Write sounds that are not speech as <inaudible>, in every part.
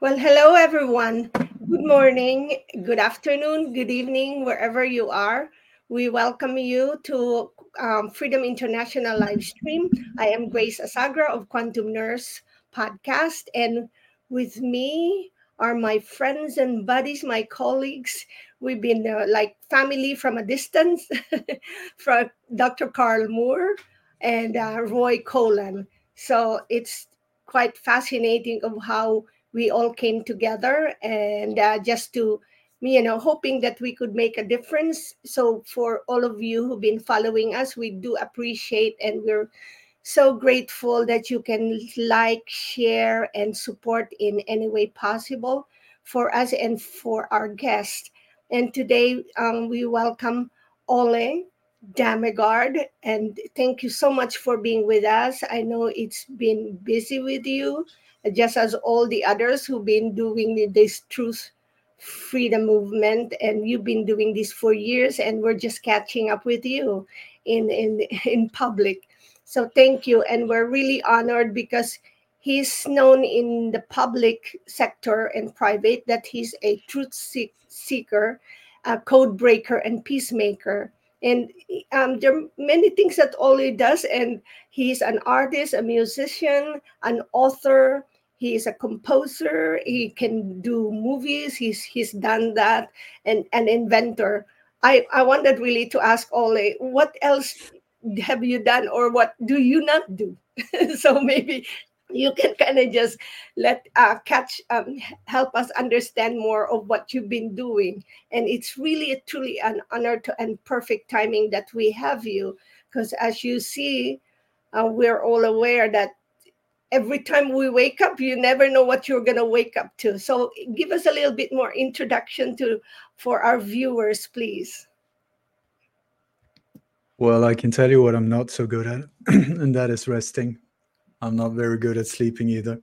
Well, hello, everyone. Good morning, good afternoon, good evening, wherever you are. We welcome you to um, Freedom International live stream. I am Grace Asagra of Quantum Nurse podcast, and with me are my friends and buddies, my colleagues. We've been uh, like family from a distance, <laughs> from Dr. Carl Moore and uh, Roy Colan. So it's quite fascinating of how we all came together and uh, just to you know hoping that we could make a difference. So for all of you who've been following us we do appreciate and we're so grateful that you can like share and support in any way possible for us and for our guests. And today um, we welcome Ole Dammegard and thank you so much for being with us. I know it's been busy with you just as all the others who've been doing this truth freedom movement and you've been doing this for years and we're just catching up with you in in <laughs> in public. So thank you and we're really honored because he's known in the public sector and private that he's a truth seeker a code breaker and peacemaker and um, there are many things that Ole does and he's an artist a musician an author he's a composer he can do movies he's he's done that and an inventor. I i wanted really to ask ole what else have you done or what do you not do? <laughs> So maybe you can kind of just let uh, catch um, help us understand more of what you've been doing. And it's really truly an honor to, and perfect timing that we have you. Because as you see uh, we're all aware that every time we wake up you never know what you're going to wake up to. So give us a little bit more introduction to for our viewers please. Well i can tell you what i'm not so good at <clears throat> and that is resting i'm not very good at sleeping either.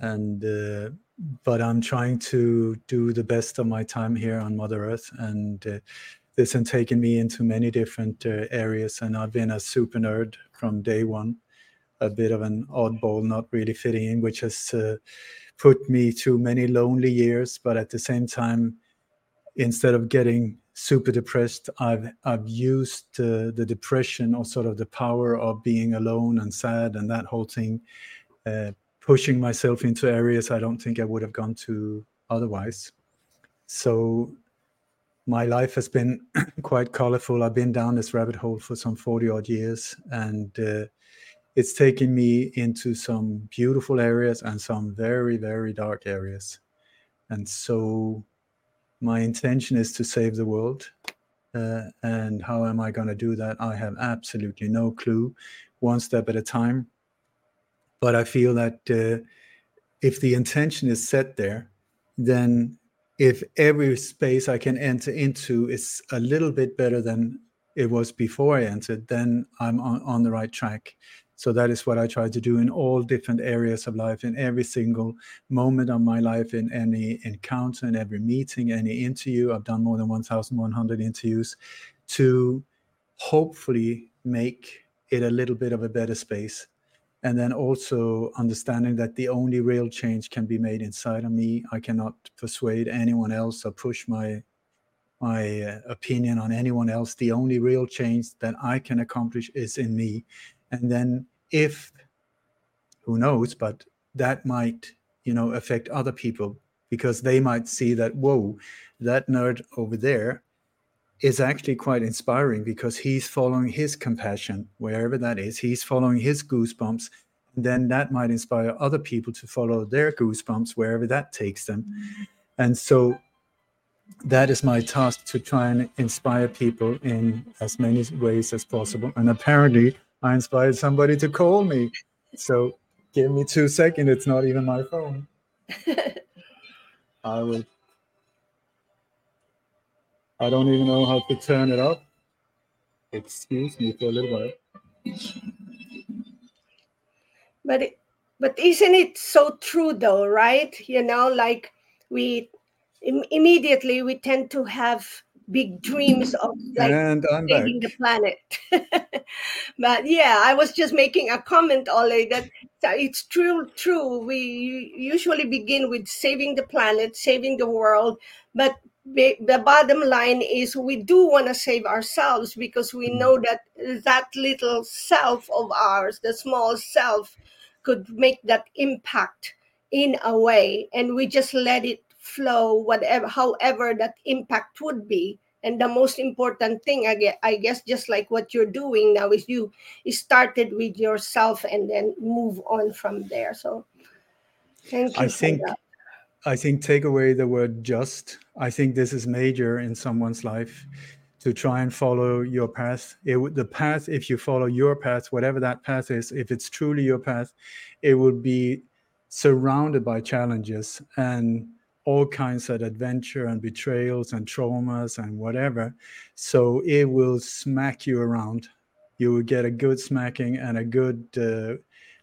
And uh, but i'm trying to do the best of my time here on mother earth. And uh, this has taken me into many different uh, areas. And i've been a super nerd from day one a bit of an oddball, not really fitting in, which has uh, put me through many lonely years. But at the same time, instead of getting super depressed, I've I've used uh, the depression or sort of the power of being alone and sad and that whole thing, uh, pushing myself into areas I don't think I would have gone to otherwise. So my life has been <clears throat> quite colorful. I've been down this rabbit hole for some 40 odd years and uh, it's taken me into some beautiful areas and some very very dark areas and so my intention is to save the world uh, and how am i going to do that? I have absolutely no clue one step at a time. But i feel that uh, if the intention is set there then if every space i can enter into is a little bit better than it was before i entered then i'm on, on the right track so that is what I try to do in all different areas of life, in every single moment of my life, in any encounter, in every meeting, any interview. I've done more than 1,100 interviews to hopefully make it a little bit of a better space. And then also understanding that the only real change can be made inside of me. I cannot persuade anyone else or push my my uh, opinion on anyone else. The only real change that I can accomplish is in me. And then if who knows but that might you know affect other people because they might see that whoa that nerd over there is actually quite inspiring because he's following his compassion wherever that is. He's following his goosebumps. And then that might inspire other people to follow their goosebumps wherever that takes them. And so that is my task to try and inspire people in as many ways as possible and apparently I inspired somebody to call me. So give me two seconds. It's not even my phone. <laughs> I will. I don't even know how to turn it up. Excuse me for a little while. But it, but isn't it so true though, right? You know, like we Im- immediately we tend to have big dreams of like and I'm saving back. the planet. <laughs> but yeah, I was just making a comment, Ole, that it's true true we usually begin with saving the planet saving the world but the bottom line is we do want to save ourselves because we mm. know that that little self of ours the small self could make that impact in a way and we just let it flow whatever however that impact would be and the most important thing I guess, I guess just like what you're doing now is you, you started with yourself and then move on from there so thank you i think that. I think take away the word just. I think this is major in someone's life to try and follow your path. It, the path, if you follow your path, whatever that path is, if it's truly your path, it will be surrounded by challenges and all kinds of adventure and betrayals and traumas and whatever. So it will smack you around. You will get a good smacking and a good, uh,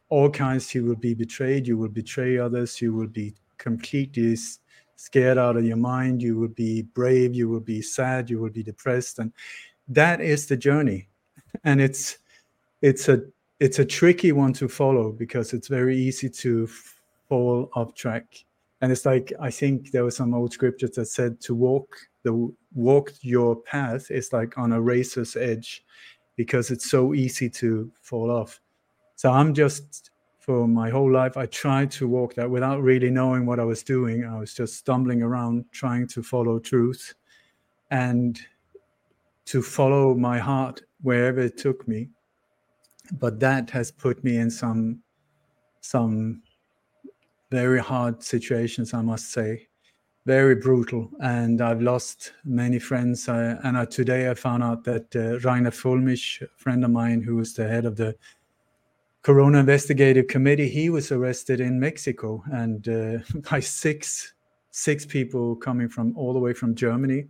all kinds. You will be betrayed. You will betray others. You will be completely scared out of your mind you will be brave you will be sad you will be depressed and that is the journey and it's it's a it's a tricky one to follow because it's very easy to fall off track and it's like i think there was some old scriptures that said to walk the walk your path is like on a razor's edge because it's so easy to fall off. So i'm just for my whole life i tried to walk that without really knowing what i was doing. I was just stumbling around trying to follow truth and to follow my heart wherever it took me. But that has put me in some some very hard situations i must say. Very brutal. And i've lost many friends. I, and I, today i found out that uh, Reiner Fuellmich, a friend of mine who is the head of the Corona Investigative Committee, he was arrested in Mexico. And uh, <laughs> by six six people coming from all the way from Germany,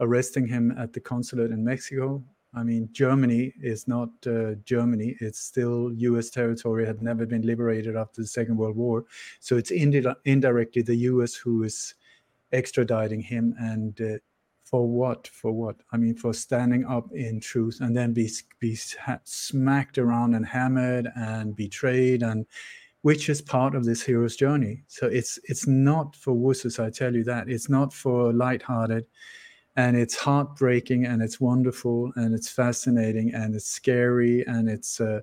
arresting him at the consulate in Mexico. I mean, Germany is not uh, Germany; it's still U.S. territory. Had never been liberated after the Second World War, so it's indi- indirectly the U.S. who is extraditing him and uh, for what for what i mean for standing up in truth and then be be smacked around and hammered and betrayed and which is part of this hero's journey so it's it's not for wusses i tell you that it's not for lighthearted and it's heartbreaking and it's wonderful and it's fascinating and it's scary and it's uh,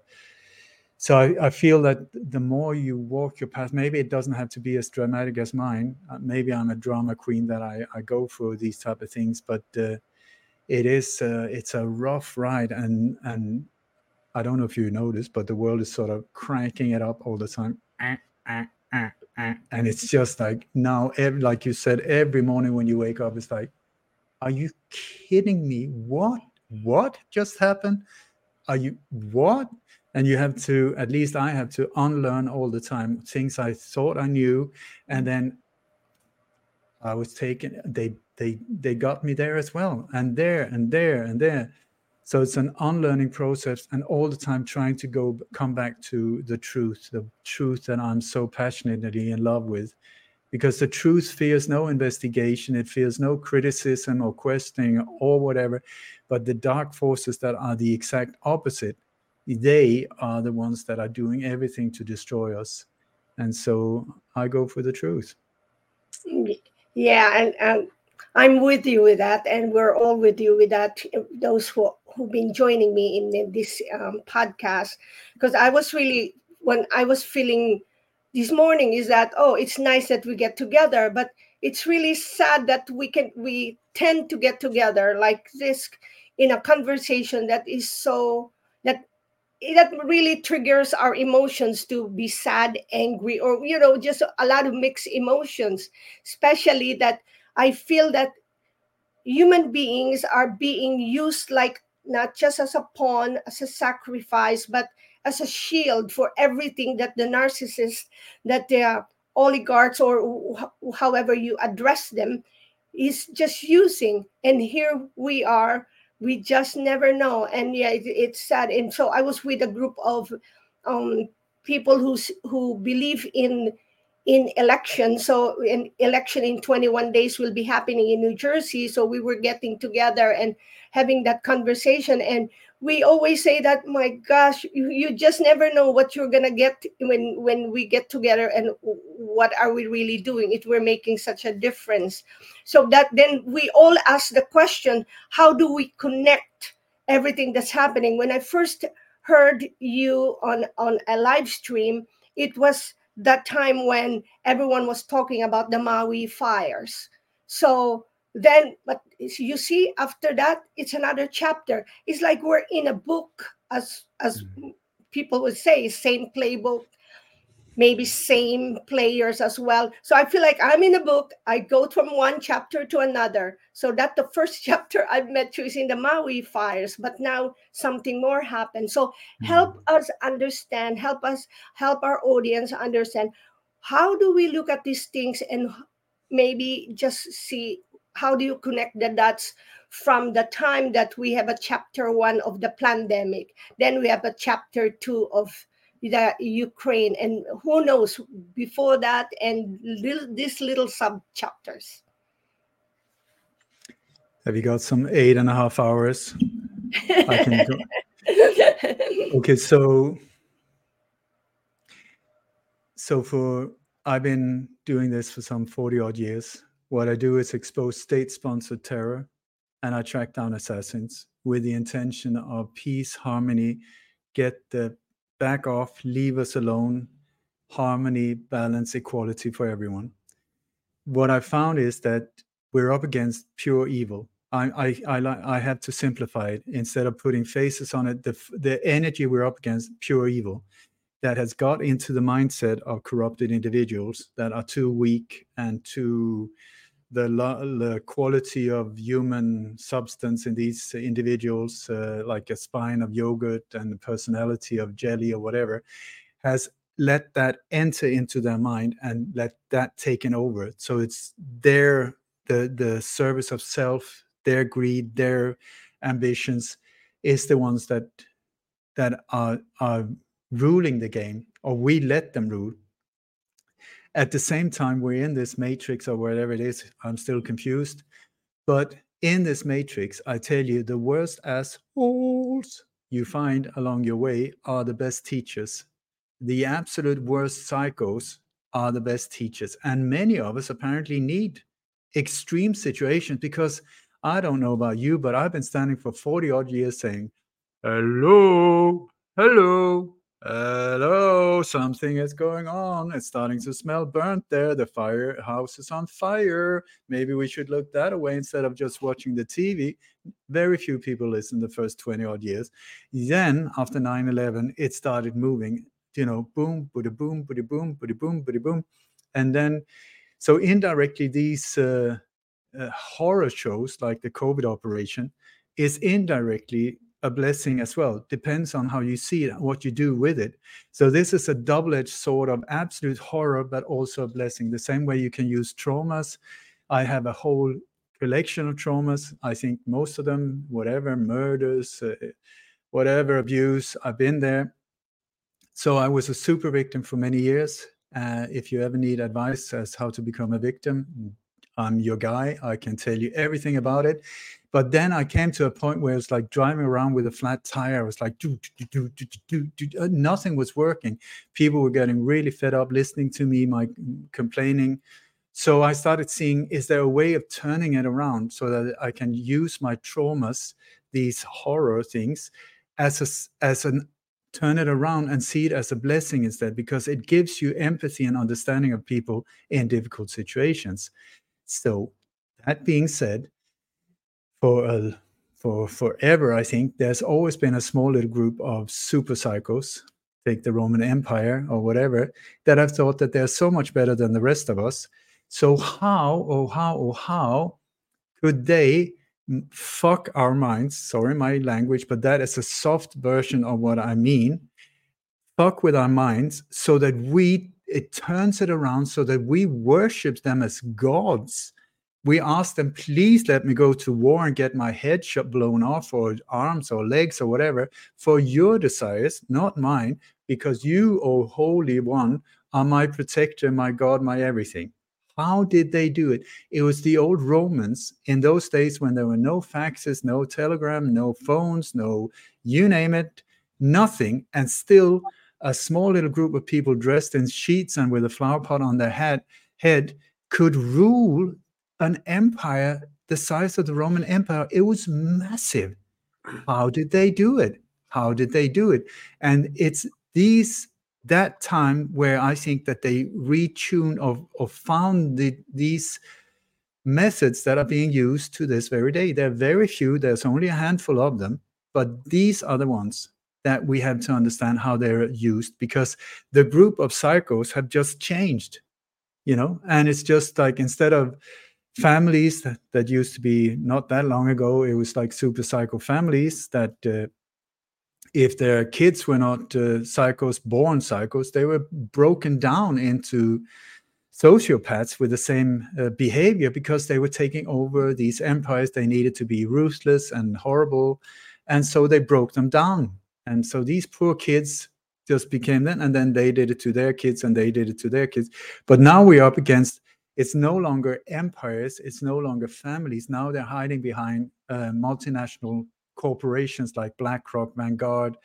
so I, I, feel that the more you walk your path maybe it doesn't have to be as dramatic as mine. Uh, maybe i'm a drama queen that i, I go for these type of things but uh, it is uh, it's a rough ride and and i don't know if you noticed but the world is sort of cranking it up all the time. And it's just like now every, like you said every morning when you wake up it's like are you kidding me? What? What just happened? Are you what? And you have to at least i have to unlearn all the time things i thought i knew. And then i was taken they they they got me there as well and there and there and there. So it's an unlearning process and all the time trying to go come back to the truth the truth that i'm so passionately in love with because the truth fears no investigation it fears no criticism or questioning or whatever but the dark forces that are the exact opposite they are the ones that are doing everything to destroy us. And so i go for the truth. Yeah and, and i'm with you with that and we're all with you with that those who who've been joining me in, in this um, podcast because i was really when i was feeling this morning is that oh it's nice that we get together but it's really sad that we can we tend to get together like this in a conversation that is so that that really triggers our emotions to be sad angry or you know just a lot of mixed emotions especially that i feel that human beings are being used like not just as a pawn as a sacrifice but as a shield for everything that the narcissist that the oligarchs or however you address them is just using and here we are we just never know and yeah it, it's sad and so i was with a group of um, people who who believe in in election. So an election in 21 days will be happening in New Jersey. So we were getting together and having that conversation. And we always say that, my gosh, you, you just never know what you're gonna get when when we get together and what are we really doing if we're making such a difference. So that then we all ask the question, how do we connect everything that's happening? When I first heard you on on a live stream, it was that time when everyone was talking about the Maui fires. So then, but you see, after that, it's another chapter. It's like we're in a book, as as mm-hmm. people would say, same playbook, maybe same players as well. So I feel like I'm in a book. I go from one chapter to another. So that the first <laughs> chapter I've met you is in the Maui fires, but now something more happened. So help mm-hmm. us understand, help us help our audience understand how do we look at these things and maybe just see how do you connect the dots from the time that we have a chapter one of the pandemic then we have a chapter two of the Ukraine, and who knows before that, and little, these little sub chapters. Have you got some eight and a half hours? <laughs> okay, so so for I've been doing this for some 40 odd years. What I do is expose state sponsored terror and I track down assassins with the intention of peace, harmony, get the back off, leave us alone, harmony, balance, equality for everyone. What I found is that we're up against pure evil. I, I, I, I have to simplify it instead of putting faces on it. The, the energy we're up against, pure evil, that has got into the mindset of corrupted individuals that are too weak and too the, the quality of human substance in these individuals, uh, like a spine of yogurt and the personality of jelly or whatever, has let that enter into their mind and let that taken over. So it's their the the service of self, their greed, their ambitions is the ones that that are are ruling the game, or we let them rule at the same time, we're in this matrix or whatever it is. I'm still confused. But in this matrix, I tell you, the worst assholes you find along your way are the best teachers. The absolute worst psychos are the best teachers. And many of us apparently need extreme situations because I don't know about you, but I've been standing for 40 odd years saying, hello, hello, Hello, something is going on. It's starting to smell burnt there. The firehouse is on fire. Maybe we should look that way instead of just watching the TV. Very few people listen the first 20 odd years. Then, after 9 11, it started moving, you know, boom, booty boom, booty boom, booty boom, booty boom. And then, so indirectly, these uh, uh, horror shows like the COVID operation is indirectly a blessing as well. Depends on how you see it, what you do with it. So this is a double-edged sword of absolute horror, but also a blessing. The same way you can use traumas. I have a whole collection of traumas. I think most of them, whatever murders, uh, whatever abuse, I've been there. So I was a super victim for many years. Uh, if you ever need advice as how to become a victim, I'm your guy. I can tell you everything about it. But then I came to a point where it's like driving around with a flat tire. I was like, do, do, do, do, do, do. Uh, nothing was working. People were getting really fed up listening to me, my complaining. So I started seeing, is there a way of turning it around so that I can use my traumas, these horror things, as a, as an turn it around and see it as a blessing instead, because it gives you empathy and understanding of people in difficult situations. So that being said, for a, for forever, I think there's always been a small little group of super psychos, take the Roman Empire or whatever, that have thought that they're so much better than the rest of us. So how, oh how, oh how could they fuck our minds? Sorry, my language, but that is a soft version of what I mean. Fuck with our minds so that we it turns it around so that we worship them as gods we ask them, please let me go to war and get my head blown off, or arms, or legs, or whatever, for your desires, not mine, because you, O Holy One, are my protector, my God, my everything. How did they do it? It was the old Romans in those days when there were no faxes, no telegram, no phones, no you name it, nothing. And still, a small little group of people dressed in sheets and with a flower pot on their head, head could rule an empire the size of the Roman Empire. It was massive. How did they do it? How did they do it? And it's these that time where I think that they retune or, or found the, these methods that are being used to this very day. There are very few, there's only a handful of them, but these are the ones that we have to understand how they're used because the group of psychos have just changed, you know, and it's just like instead of families that, that used to be not that long ago, it was like super psycho families that uh, if their kids were not uh, psychos, born psychos, they were broken down into sociopaths with the same uh, behavior because they were taking over these empires. They needed to be ruthless and horrible. And so they broke them down. And so these poor kids just became that. And then they did it to their kids and they did it to their kids. But now we're up against it's no longer empires, it's no longer families. Now they're hiding behind uh, multinational corporations like BlackRock, Vanguard,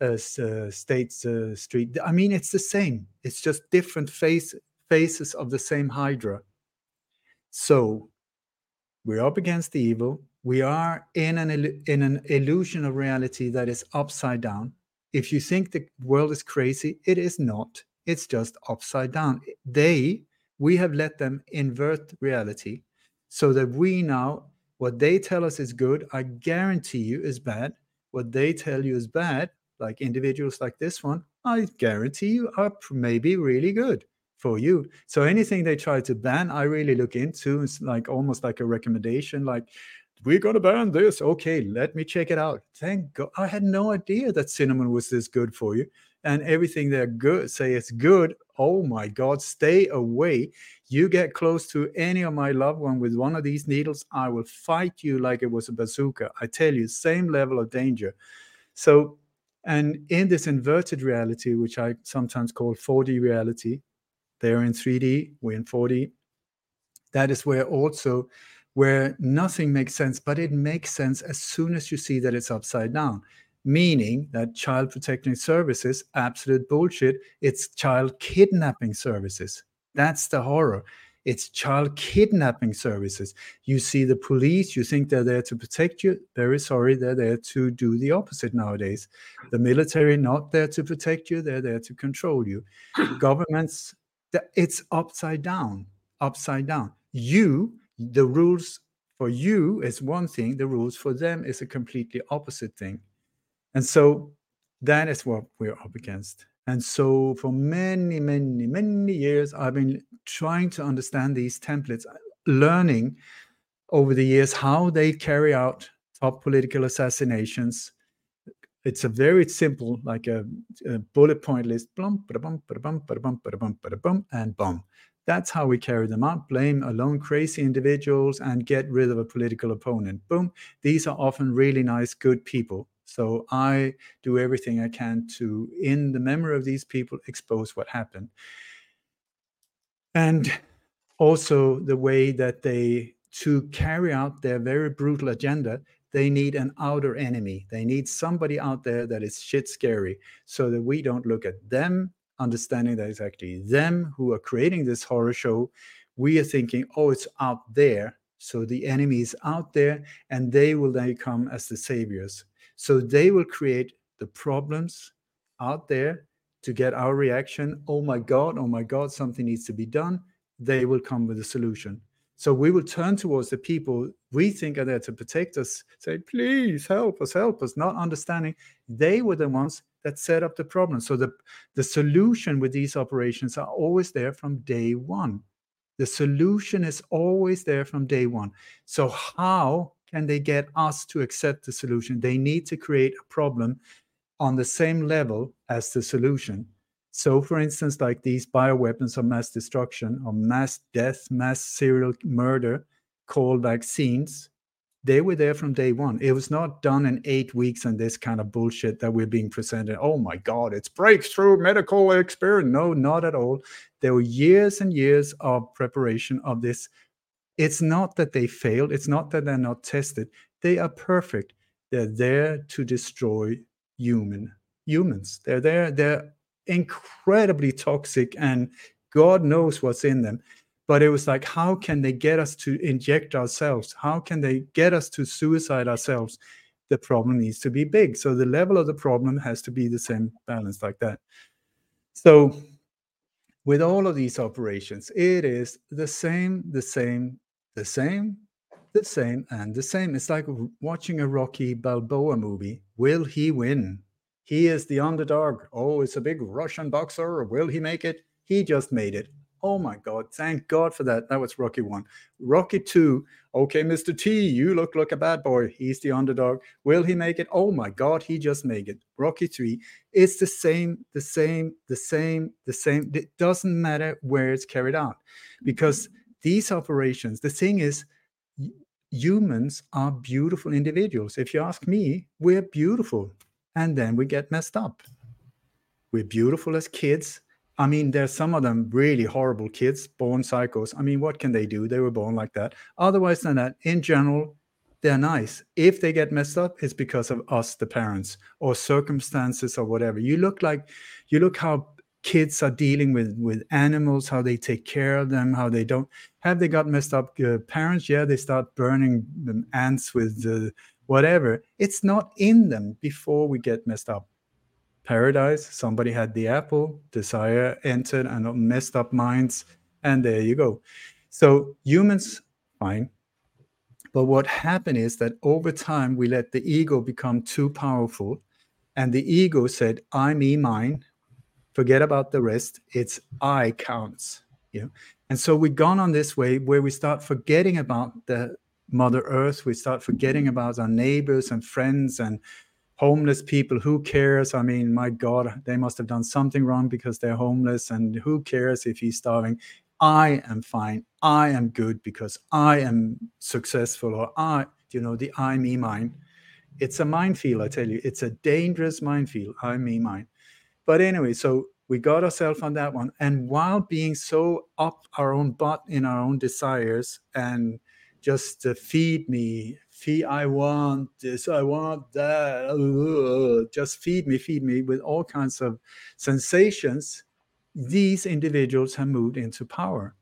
uh, uh, States uh, Street. I mean, it's the same. It's just different face faces of the same Hydra. So we're up against the evil. We are in an in an illusion of reality that is upside down. If you think the world is crazy, it is not. It's just upside down. They, we have let them invert reality so that we now what they tell us is good, I guarantee you is bad. What they tell you is bad, like individuals like this one, I guarantee you are maybe really good for you. So anything they try to ban, I really look into. It's like almost like a recommendation, like we're going to ban this. Okay, let me check it out. Thank God. I had no idea that cinnamon was this good for you. And everything they're good say it's good. Oh my God, stay away. You get close to any of my loved one with one of these needles, I will fight you like it was a bazooka. I tell you, same level of danger. So, and in this inverted reality, which I sometimes call 4D reality, they're in 3D, we're in 4D. That is where also where nothing makes sense, but it makes sense as soon as you see that it's upside down meaning that child protecting services absolute bullshit it's child kidnapping services that's the horror. It's child kidnapping services. You see the police, you think they're there to protect you. Very sorry, they're there to do the opposite nowadays. The military, not there to protect you, they're there to control you. <clears throat> Governments, it's upside down, upside down. You, the rules for you is one thing, the rules for them is a completely opposite thing. And so that is what we're up against. And so for many, many, many years, I've been trying to understand these templates, learning over the years how they carry out top political assassinations. It's a very simple, like a, a bullet point list, and boom. That's how we carry them out. Blame alone crazy individuals and get rid of a political opponent. Boom. These are often really nice, good people so I do everything I can to, in the memory of these people, expose what happened. And also the way that they, to carry out their very brutal agenda, they need an outer enemy. They need somebody out there that is shit scary so that we don't look at them, understanding that it's actually them who are creating this horror show. We are thinking, oh, it's out there. So the enemy is out there and they will then come as the saviors. So they will create the problems out there to get our reaction. Oh my God, oh my God, something needs to be done. They will come with a solution. So we will turn towards the people we think are there to protect us, say, please help us, help us, not understanding they were the ones that set up the problem. So the, the solution with these operations are always there from day one. The solution is always there from day one. So how can they get us to accept the solution? They need to create a problem on the same level as the solution. So, for instance, like these bioweapons of mass destruction or mass death, mass serial murder called vaccines, they were there from day one. It was not done in eight weeks and this kind of bullshit that we're being presented. Oh my God, it's breakthrough medical experience. No, not at all. There were years and years of preparation of this. It's not that they failed, it's not that they're not tested. They are perfect. They're there to destroy human humans. They're there, they're incredibly toxic, and God knows what's in them but it was like how can they get us to inject ourselves? How can they get us to suicide ourselves? The problem needs to be big. So the level of the problem has to be the same balance like that. So with all of these operations it is the same the same the same the same and the same. It's like watching a rocky balboa movie. Will he win? He is the underdog. Oh it's a big russian boxer. Will he make it? He just made it Oh my God, thank God for that. That was Rocky one. Rocky two, okay, Mr. T, you look like a bad boy. He's the underdog. Will he make it? Oh my God, he just made it. Rocky three, it's the same, the same, the same, the same. It doesn't matter where it's carried out because these operations, the thing is, humans are beautiful individuals. If you ask me, we're beautiful. And then we get messed up. We're beautiful as kids I mean, there's some of them really horrible kids, born psychos. I mean, what can they do? They were born like that. Otherwise than that, in general, they're nice. If they get messed up, it's because of us, the parents, or circumstances or whatever. You look like you look how kids are dealing with with animals, how they take care of them, how they don't have they got messed up uh, parents. Yeah, they start burning ants with uh, whatever. It's not in them before we get messed up paradise. Somebody had the apple, desire entered and messed up minds, and there you go. So humans, fine. But what happened is that over time we let the ego become too powerful, and the ego said, "I, me, mine." Forget about the rest. It's I counts. You know? And so we've gone on this way where we start forgetting about the Mother Earth. We start forgetting about our neighbors and friends and homeless people who cares? I mean my god they must have done something wrong because they're homeless and who cares if he's starving? I am fine. I am good because i am successful or i you know the i me mine. It's a minefield i tell you. It's a dangerous minefield i me mine. But anyway so we got ourselves on that one. And while being so up our own butt in our own desires and just uh, feed me feed i want this i want that uh, just feed me feed me with all kinds of sensations. These individuals have moved into power.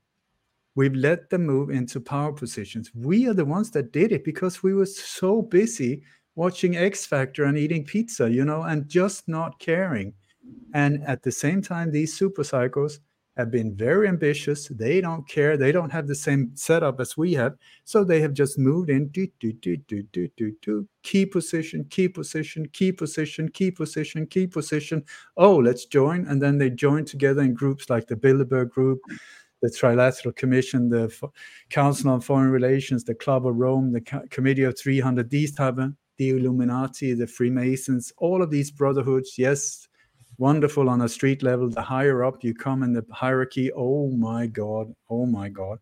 We've let them move into power positions. We are the ones that did it because we were so busy watching x factor and eating pizza you know and just not caring. And at the same time these super psychos have been very ambitious. They don't care. They don't have the same setup as we have. So they have just moved in, do, do, do, do, do, do, do, key position, key position, key position, key position, key position. Oh, let's join. And then they join together in groups like the Bilderberg Group, the Trilateral Commission, the F- Council on Foreign Relations, the Club of Rome, the Co- Committee of 300, these type of, the Illuminati, the Freemasons, all of these brotherhoods. Yes, wonderful on a street level. The higher up you come in the hierarchy, oh my God, oh my God.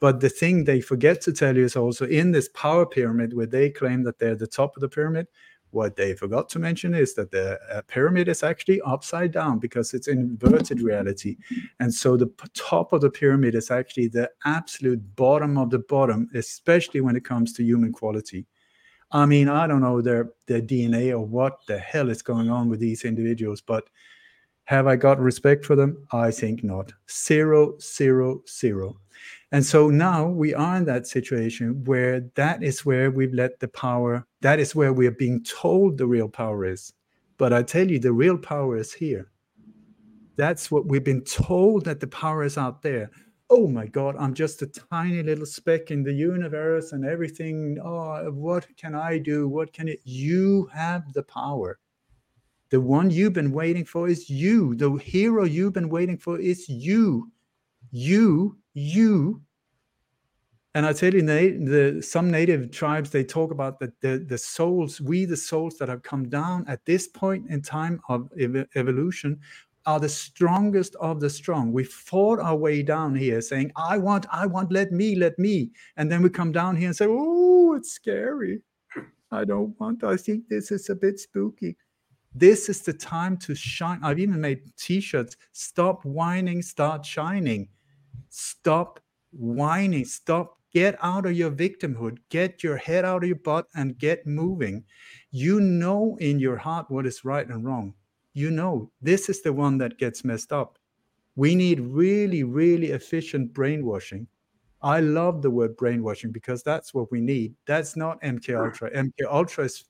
But the thing they forget to tell you is also in this power pyramid where they claim that they're the top of the pyramid, what they forgot to mention is that the uh, pyramid is actually upside down because it's inverted reality. And so the top of the pyramid is actually the absolute bottom of the bottom, especially when it comes to human quality. I mean, I don't know their their DNA or what the hell is going on with these individuals, but have I got respect for them? I think not. Zero, zero, zero. And so now we are in that situation where that is where we've let the power, that is where we are being told the real power is. But I tell you, the real power is here. That's what we've been told that the power is out there oh my god i'm just a tiny little speck in the universe and everything. Oh what can i do? What can it you have the power. The one you've been waiting for is you. The hero you've been waiting for is you. You you. And I tell you, the, some native tribes they talk about that the, the souls, we the souls that have come down at this point in time of ev- evolution, are the strongest of the strong. We fought our way down here saying, I want, I want, let me, let me. And then we come down here and say, Oh, it's scary. I don't want, I think this is a bit spooky. This is the time to shine. I've even made t shirts. Stop whining, start shining. Stop whining. Stop. Get out of your victimhood. Get your head out of your butt and get moving. You know in your heart what is right and wrong you know this is the one that gets messed up. We need really, really efficient brainwashing. I love the word brainwashing because that's what we need. That's not MK Ultra. MK Ultra is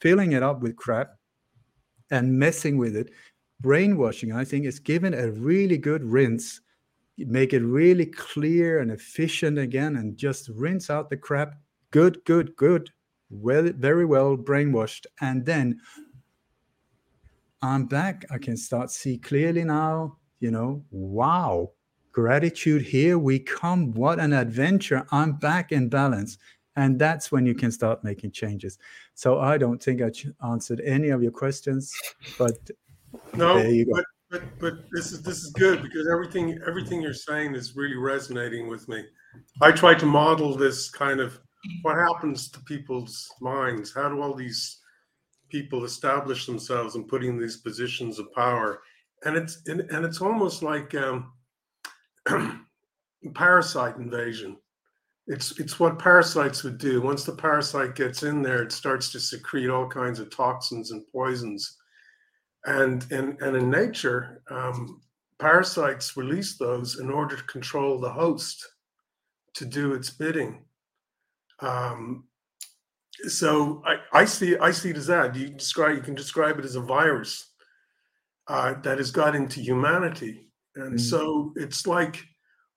filling it up with crap and messing with it. Brainwashing, I think, is given a really good rinse, make it really clear and efficient again, and just rinse out the crap. Good, good, good. Well, very well brainwashed. And then I'm back. I can start see clearly now. You know, wow, gratitude. Here we come. What an adventure. I'm back in balance. And that's when you can start making changes. So I don't think I answered any of your questions, but no, there you go. But, but, but this is this is good because everything everything you're saying is really resonating with me. I try to model this kind of what happens to people's minds. How do all these people establish themselves and putting these positions of power. And it's and, and it's almost like um, <clears throat> parasite invasion. It's it's what parasites would do. Once the parasite gets in there it starts to secrete all kinds of toxins and poisons. And and, and in nature um, parasites release those in order to control the host to do its bidding. Um, so I, I see I see it as that. You describe you can describe it as a virus uh, that has got into humanity, and mm. so it's like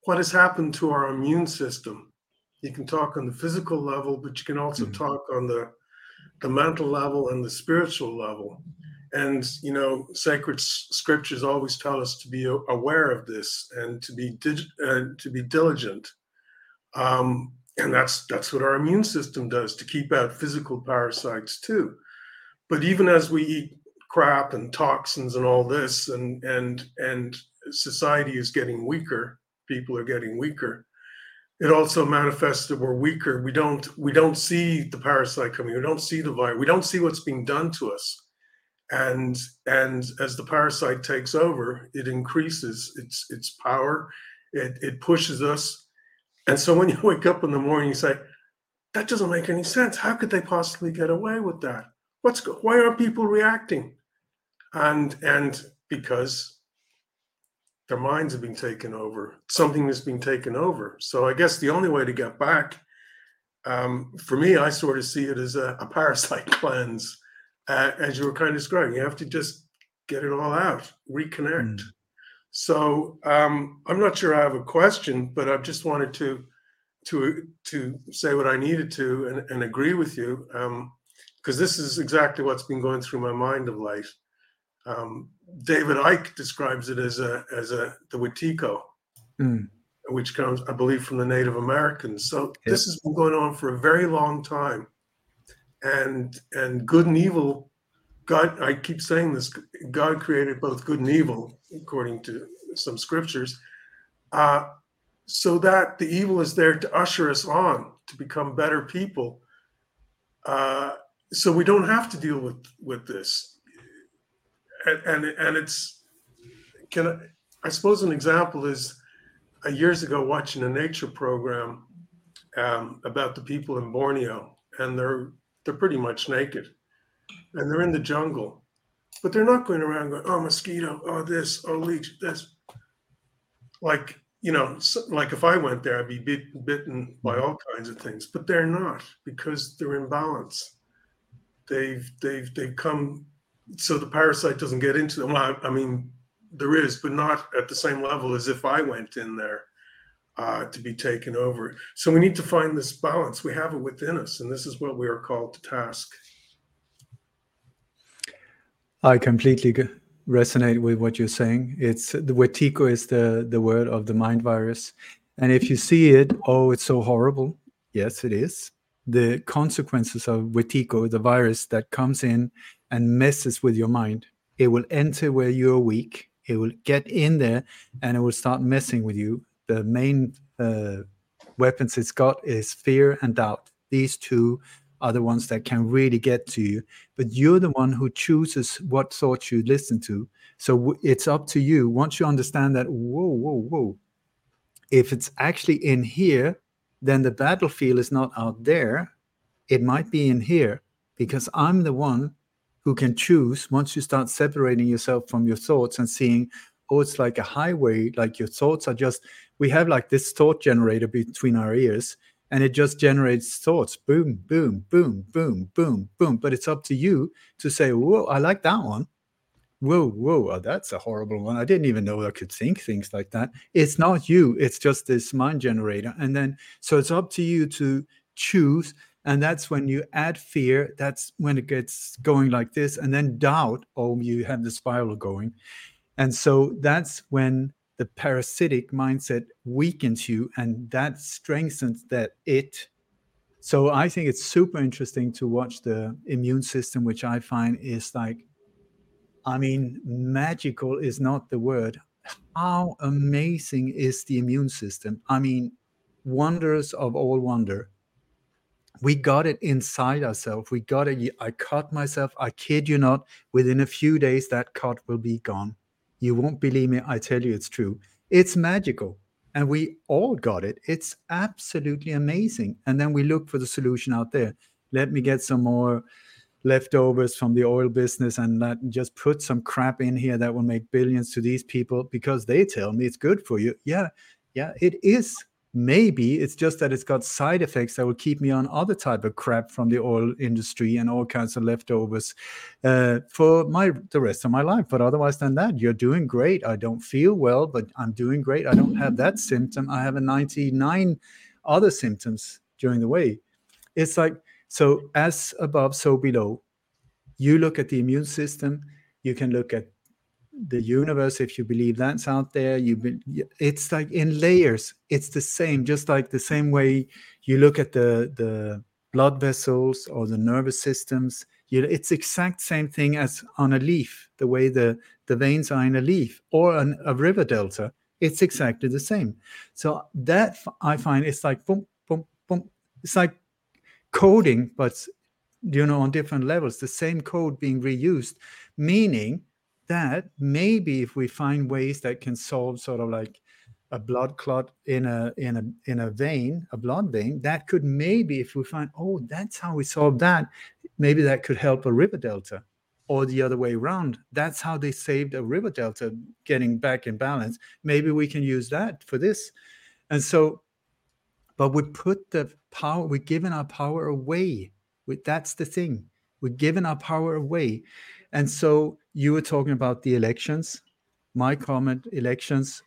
what has happened to our immune system. You can talk on the physical level, but you can also mm. talk on the the mental level and the spiritual level. And you know, sacred scriptures always tell us to be aware of this and to be dig- uh, to be diligent. Um, and that's that's what our immune system does to keep out physical parasites too. But even as we eat crap and toxins and all this and and and society is getting weaker people are getting weaker it also manifests that we're weaker. We don't we don't see the parasite coming. We don't see the virus we don't see what's being done to us. And and as the parasite takes over it increases its its power. It, it pushes us and so when you <laughs> wake up in the morning, you say, that doesn't make any sense. How could they possibly get away with that? What's why are people reacting? And and because their minds have been taken over, something has been taken over. So I guess the only way to get back, um, for me, I sort of see it as a, a <laughs> parasite cleanse, uh, as you were kind of describing. You have to just get it all out, reconnect. Mm. So um, I'm not sure I have a question, but I just wanted to to to say what I needed to and, and agree with you because um, this is exactly what's been going through my mind of late. Um, David Icke describes it as a as a the Wetiko, mm. which comes, I believe, from the Native Americans. So yes. this has been going on for a very long time, and and good and evil God, I keep saying this, God created both good and evil, according to some scriptures, uh, so that the evil is there to usher us on to become better people. Uh, so we don't have to deal with with this. And and, and it's can I, I suppose an example is uh, years ago watching a nature program um, about the people in Borneo, and they're they're pretty much naked and they're in the jungle, but they're not going around going, oh, mosquito, oh, this, oh, leech, this. Like, you know, like if I went there, I'd be bit, bitten by all kinds of things, but they're not because they're in balance. They've, they've, they've come, so the parasite doesn't get into them. I, I mean, there is, but not at the same level as if I went in there. Uh, to be taken over. So we need to find this balance. We have it within us, and this is what we are called to task. I completely resonate with what you're saying. It's the Wetiko is the the word of the mind virus, and if you see it, oh, it's so horrible. Yes, it is. The consequences of Wetiko, the virus that comes in and messes with your mind, it will enter where you're weak. It will get in there and it will start messing with you. The main uh, weapons it's got is fear and doubt. These two are the ones that can really get to you. But you're the one who chooses what thoughts you listen to. So it's up to you. Once you understand that, whoa, whoa, whoa, if it's actually in here, then the battlefield is not out there. It might be in here because I'm the one who can choose once you start separating yourself from your thoughts and seeing, oh, it's like a highway, like your thoughts are just, we have like this thought generator between our ears and it just generates thoughts boom, boom, boom, boom, boom, boom. But it's up to you to say, whoa, I like that one whoa, whoa, oh, that's a horrible one. I didn't even know I could think things like that. It's not you, it's just this mind generator. And then, so it's up to you to choose. And that's when you add fear, that's when it gets going like this. And then doubt, oh, you have the spiral going. And so that's when the parasitic mindset weakens you and that strengthens that it. So I think it's super interesting to watch the immune system, which I find is like I mean, magical is not the word. How amazing is the immune system? I mean, wonders of all wonder. We got it inside ourselves. We got it. I cut myself. I kid you not. Within a few days, that cut will be gone. You won't believe me. I tell you, it's true. It's magical. And we all got it. It's absolutely amazing. And then we look for the solution out there. Let me get some more leftovers from the oil business and let, just put some crap in here that will make billions to these people because they tell me it's good for you. Yeah, yeah, it is. Maybe it's just that it's got side effects that will keep me on other type of crap from the oil industry and all kinds of leftovers uh, for my the rest of my life. But otherwise than that, you're doing great. I don't feel well, but I'm doing great. I don't have that symptom. I have a 99 other symptoms during the way. It's like so, as above, so below. You look at the immune system, you can look at the universe if you believe that's out there you be, it's like in layers it's the same just like the same way you look at the the blood vessels or the nervous systems you, it's exact same thing as on a leaf the way the the veins are in a leaf or an, a river delta it's exactly the same. So that i find it's like boom boom boom it's like coding, but you know, on different levels, the same code being reused, meaning that maybe if we find ways that can solve sort of like a blood clot in a in a in a vein, a blood vein, that could maybe if we find, oh, that's how we solve that, maybe that could help a river delta. Or the other way around. That's how they saved a river delta getting back in balance. Maybe we can use that for this. And so but we put the power, we're giving our power away. We, that's the thing. We're giving our power away. And so you were talking about the elections. My comment elections.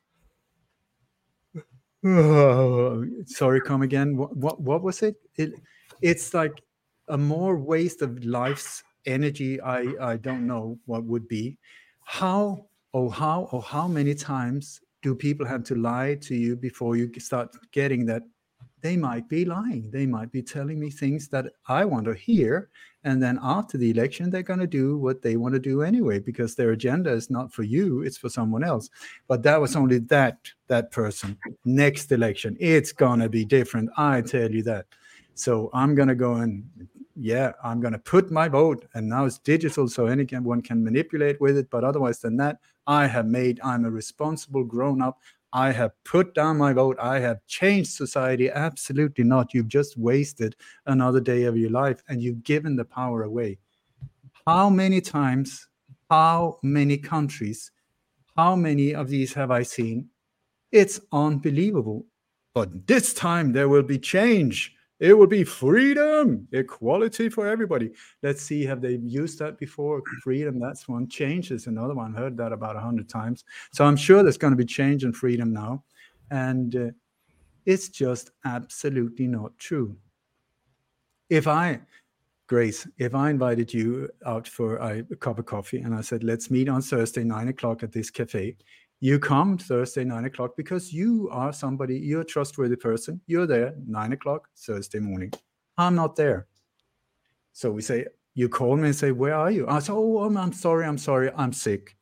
<sighs> Sorry, come again. What, what, what was it? it? It's like a more waste of life's energy. I, I don't know what would be. How, oh, how, or oh, how many times do people have to lie to you before you start getting that they might be lying. They might be telling me things that I want to hear. And then after the election, they're going to do what they want to do anyway, because their agenda is not for you, it's for someone else. But that was only that that person. Next election, it's going to be different. I tell you that. So I'm going to go and yeah, I'm going to put my vote. And now it's digital, so anyone can manipulate with it. But otherwise than that, I have made, I'm a responsible grown up. I have put down my vote. I have changed society. Absolutely not. You've just wasted another day of your life and you've given the power away. How many times, how many countries, how many of these have I seen? It's unbelievable. But this time there will be change. It will be freedom, equality for everybody. Let's see, have they used that before? Freedom, that's one. Change is another one. Heard that about a hundred times. So I'm sure there's going to be change and freedom now. And uh, it's just absolutely not true. If I, Grace, if I invited you out for a, a cup of coffee and I said, let's meet on Thursday, nine o'clock at this cafe, you come Thursday, nine o'clock, because you are somebody, you're a trustworthy person. You're there, nine o'clock, Thursday morning. I'm not there. So we say, you call me and say, Where are you? I say, Oh, I'm, I'm sorry, I'm sorry, I'm sick.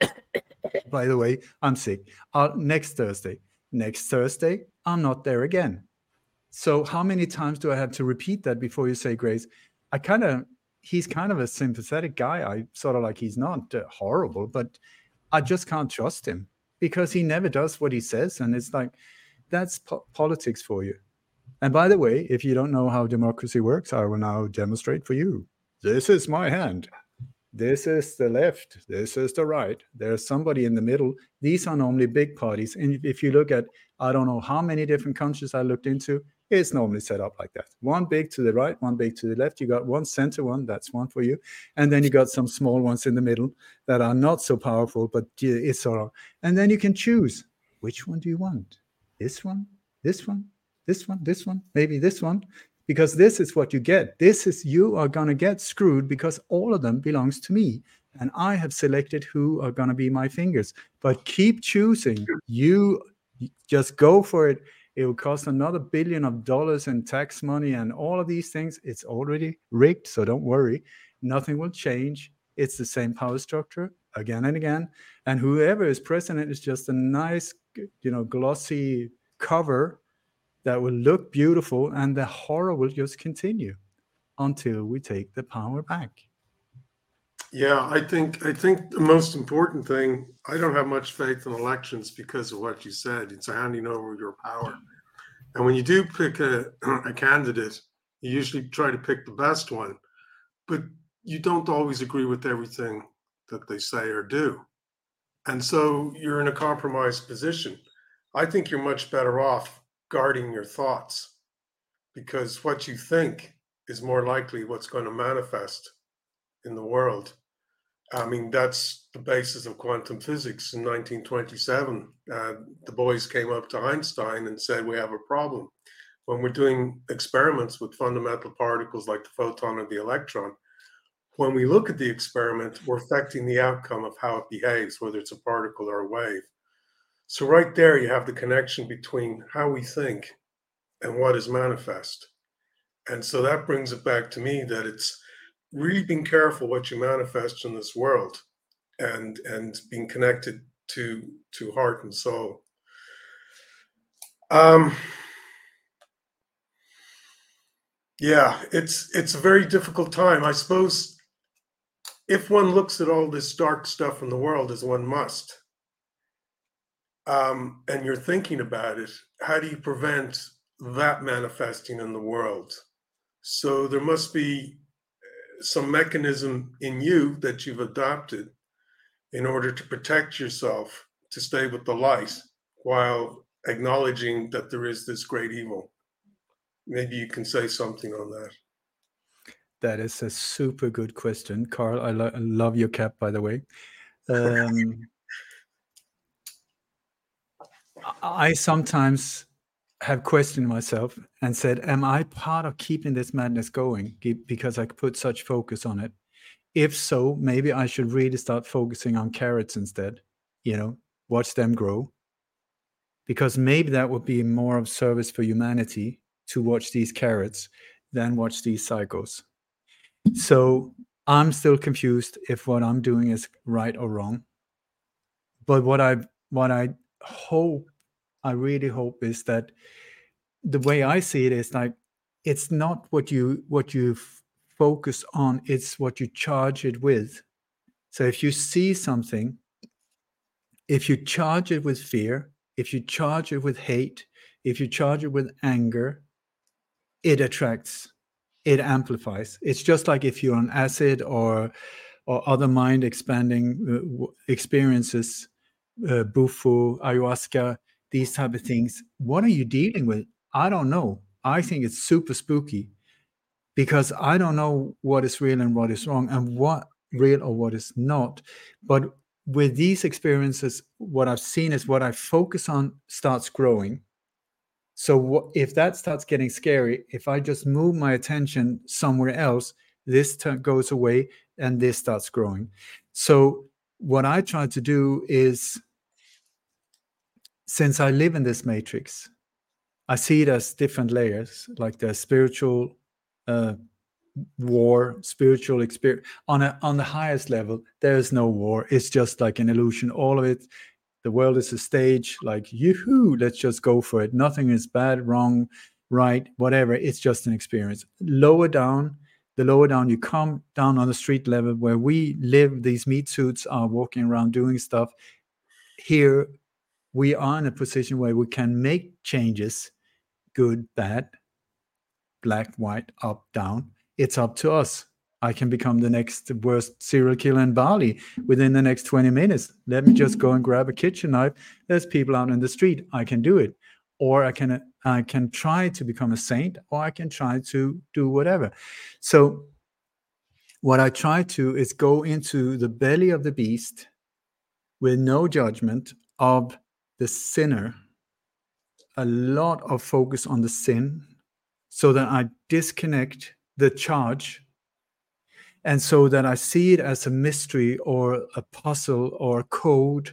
<coughs> by the way, I'm sick. Uh, next Thursday. Next Thursday, I'm not there again. So how many times do I have to repeat that before you say grace? I kind of he's kind of a sympathetic guy. I sort of like he's not uh, horrible, but I just can't trust him because he never does what he says, and it's like that's po- politics for you. And by the way, if you don't know how democracy works, I will now demonstrate for you. This is my hand. This is the left. This is the right. There's somebody in the middle. These are normally big parties. And if you look at, I don't know how many different countries I looked into, it's normally set up like that. One big to the right, one big to the left. You got one center one, that's one for you. And then you got some small ones in the middle that are not so powerful, but it's sort of, and then you can choose which one do you want? This one, this one, this one, this one, maybe this one, because this is what you get. This is, you are going to get screwed because all of them belongs to me. And I have selected who are going to be my fingers. But keep choosing. You just go for it it will cost another billion of dollars in tax money and all of these things. It's already rigged, so don't worry. Nothing will change. It's the same power structure again and again. And whoever is president is just a nice, you know, glossy cover that will look beautiful, and the horror will just continue until we take the power back. Yeah, I think I think the most important thing. I don't have much faith in elections because of what you said. It's handing over your power, and when you do pick a, <clears throat> a candidate, you usually try to pick the best one, but you don't always agree with everything that they say or do, and so you're in a compromised position. I think you're much better off guarding your thoughts, because what you think is more likely what's going to manifest in the world I mean, that's the basis of quantum physics. In 1927, uh, the boys came up to Einstein and said, We have a problem. When we're doing experiments with fundamental particles like the photon or the electron, when we look at the experiment, we're affecting the outcome of how it behaves, whether it's a particle or a wave. So, right there, you have the connection between how we think and what is manifest. And so that brings it back to me that it's really being careful what you manifest in this world and and being connected to to heart and soul. Um yeah it's it's a very difficult time. I suppose if one looks at all this dark stuff in the world as one must um and you're thinking about it how do you prevent that manifesting in the world? So there must be some mechanism in you that you've adopted in order to protect yourself to stay with the light while acknowledging that there is this great evil. Maybe you can say something on that. That is a super good question, Carl. I, lo- I love your cap, by the way. Um, <laughs> I sometimes have questioned myself and said, Am I part of keeping this madness going because I put such focus on it? If so, maybe I should really start focusing on carrots instead, you know, watch them grow. Because maybe that would be more of service for humanity to watch these carrots than watch these cycles. So I'm still confused if what I'm doing is right or wrong. But what I what I hope I really hope is that the way I see it is like it's not what you what you f- focus on, it's what you charge it with. So if you see something, if you charge it with fear, if you charge it with hate, if you charge it with anger, it attracts, it amplifies. It's just like if you're on acid or or other mind expanding uh, experiences, uh, bufo, ayahuasca, these type of things what are you dealing with? I don't know. I think it's super spooky because i don't know what is real and what is wrong and what real or what is not. But with these experiences what i've seen is what i focus on starts growing. So what, if that starts getting scary if i just move my attention somewhere else this t- goes away and this starts growing. So what i try to do is since I live in this matrix, I see it as different layers, like the spiritual uh, war spiritual experience on a on the highest level there is no war. It's just like an illusion. All of it the world is a stage like yoo let's just go for it. Nothing is bad wrong right whatever. It's just an experience. Lower down the lower down you come down on the street level where we live these meat suits are walking around doing stuff here we are in a position where we can make changes good bad black white up down. It's up to us. I can become the next worst serial killer in bali within the next 20 minutes. Let me just go and grab a kitchen knife. There's people out in the street. I can do it. Or i can i can try to become a saint or i can try to do whatever. So what i try to is go into the belly of the beast with no judgment of the sinner a lot of focus on the sin so that i disconnect the charge and so that i see it as a mystery or a puzzle or a code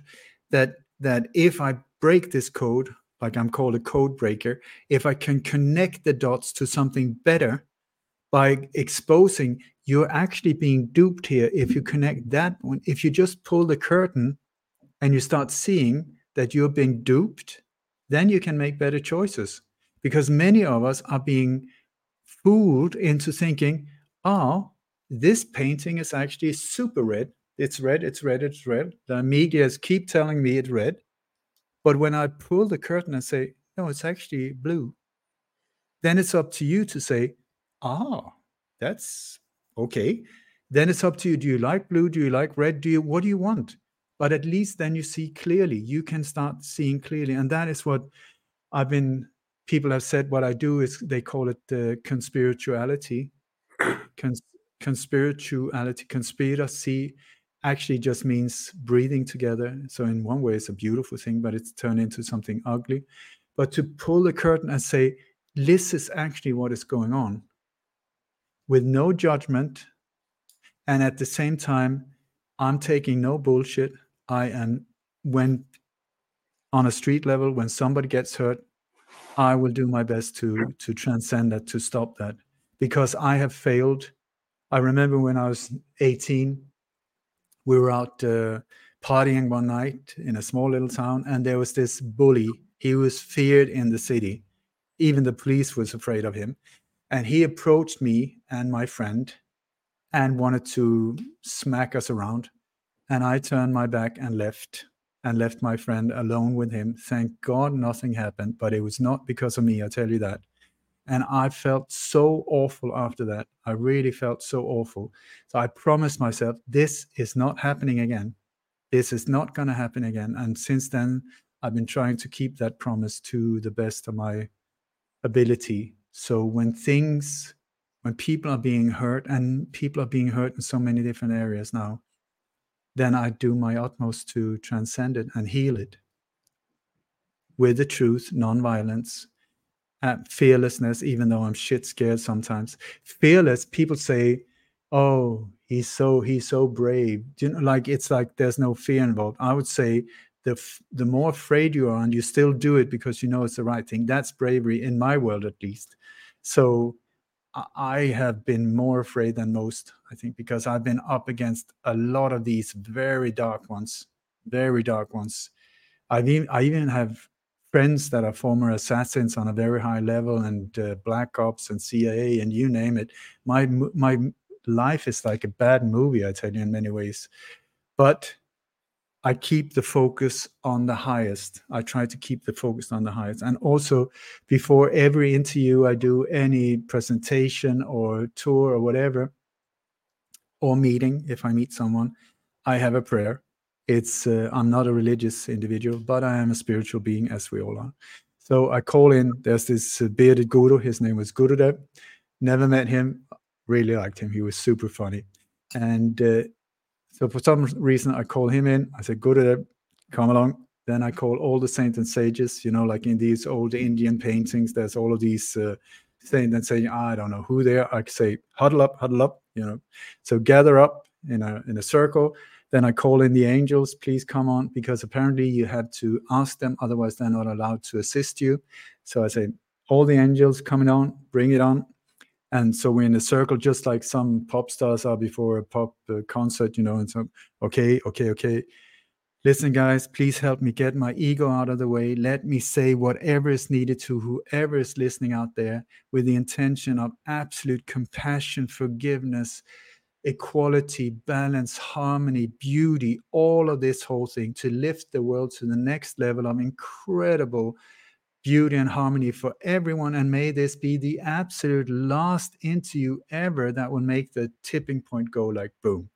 that that if i break this code like i'm called a code breaker if i can connect the dots to something better by exposing you're actually being duped here if you connect that one. If you just pull the curtain and you start seeing that you're being duped then you can make better choices because many of us are being fooled into thinking, oh, this painting is actually super red. It's red, it's red, it's red. The medias keep telling me it's red. But when I pull the curtain and say, no, it's actually blue, then it's up to you to say, ah, that's okay. Then it's up to you. Do you like blue? Do you like red? Do you what do you want? But at least then you see clearly. You can start seeing clearly. And that is what I've been people have said what I do is they call it the conspirituality. <coughs> Cons- conspirituality, conspiracy actually just means breathing together. So in one way, it's a beautiful thing, but it's turned into something ugly. But to pull the curtain and say, this is actually what is going on with no judgment. And at the same time, I'm taking no bullshit. I am, when on a street level, when somebody gets hurt, I will do my best to to transcend that, to stop that, because I have failed. I remember when I was 18, we were out uh, partying one night in a small little town, and there was this bully. He was feared in the city. Even the police was afraid of him. And he approached me and my friend and wanted to smack us around. And I turned my back and left and left my friend alone with him. Thank God nothing happened, but it was not because of me, I tell you that. And I felt so awful after that. I really felt so awful. So I promised myself, this is not happening again. This is not going to happen again. And since then, I've been trying to keep that promise to the best of my ability. So when things, when people are being hurt, and people are being hurt in so many different areas now, then I do my utmost to transcend it and heal it with the truth, non-violence, uh, fearlessness. Even though I'm shit scared sometimes, fearless. People say, "Oh, he's so he's so brave." You know, like it's like there's no fear involved. I would say the the more afraid you are and you still do it because you know it's the right thing. That's bravery in my world, at least. So I have been more afraid than most, I think, because I've been up against a lot of these very dark ones, very dark ones. I've even, I even have friends that are former assassins on a very high level and uh, black ops and CIA and you name it. My my life is like a bad movie, I tell you, in many ways. But I keep the focus on the highest. I try to keep the focus on the highest. And also, before every interview I do, any presentation or tour or whatever, or meeting, if I meet someone, I have a prayer. It's uh, I'm not a religious individual, but I am a spiritual being, as we all are. So I call in. There's this uh, bearded guru. His name was Gurudev. Never met him. Really liked him. He was super funny, and uh, so for some reason, I call him in. I said, "Go to the, come along." Then I call all the saints and sages. You know, like in these old Indian paintings, there's all of these uh, saints and saying, "I don't know who they are." I say, "Huddle up, huddle up." You know, so gather up in a in a circle. Then I call in the angels. Please come on, because apparently you have to ask them, otherwise they're not allowed to assist you. So I say, all the angels coming on, bring it on. And so we're in a circle just like some pop stars are before a pop uh, concert you know and so okay okay okay. Listen guys please help me get my ego out of the way. Let me say whatever is needed to whoever is listening out there with the intention of absolute compassion forgiveness equality balance harmony beauty all of this whole thing to lift the world to the next level of incredible beauty and harmony for everyone. And may this be the absolute last interview ever that will make the tipping point go like boom.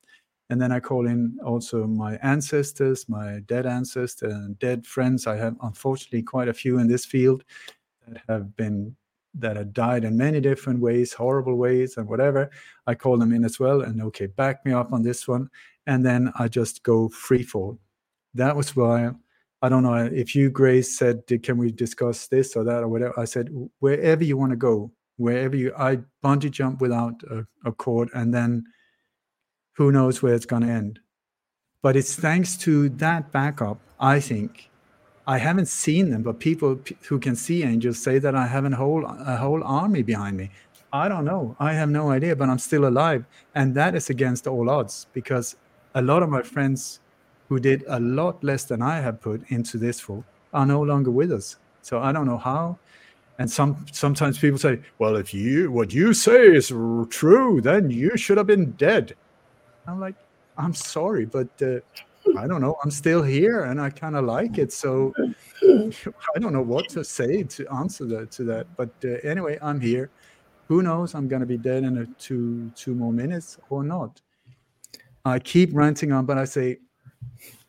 And then I call in also my ancestors, my dead ancestors and dead friends. I have unfortunately quite a few in this field that have been that have died in many different ways, horrible ways, and whatever. I call them in as well, and okay, back me up on this one. And then I just go free fall. That was why I don't know if you, Grace, said, "Can we discuss this or that or whatever?" I said, "Wherever you want to go, wherever you." I bungee jump without a, a cord, and then who knows where it's going to end. But it's thanks to that backup, I think. I haven't seen them, but people who can see angels say that I have a whole a whole army behind me. I don't know. I have no idea, but I'm still alive, and that is against all odds because a lot of my friends who did a lot less than I have put into this for are no longer with us. So I don't know how. And some sometimes people say, "Well, if you what you say is true, then you should have been dead." I'm like, "I'm sorry, but uh, I don't know. I'm still here, and I kind of like it. So I don't know what to say to answer that to that. But uh, anyway, I'm here. Who knows? I'm going to be dead in two two more minutes or not. I keep ranting on, but I say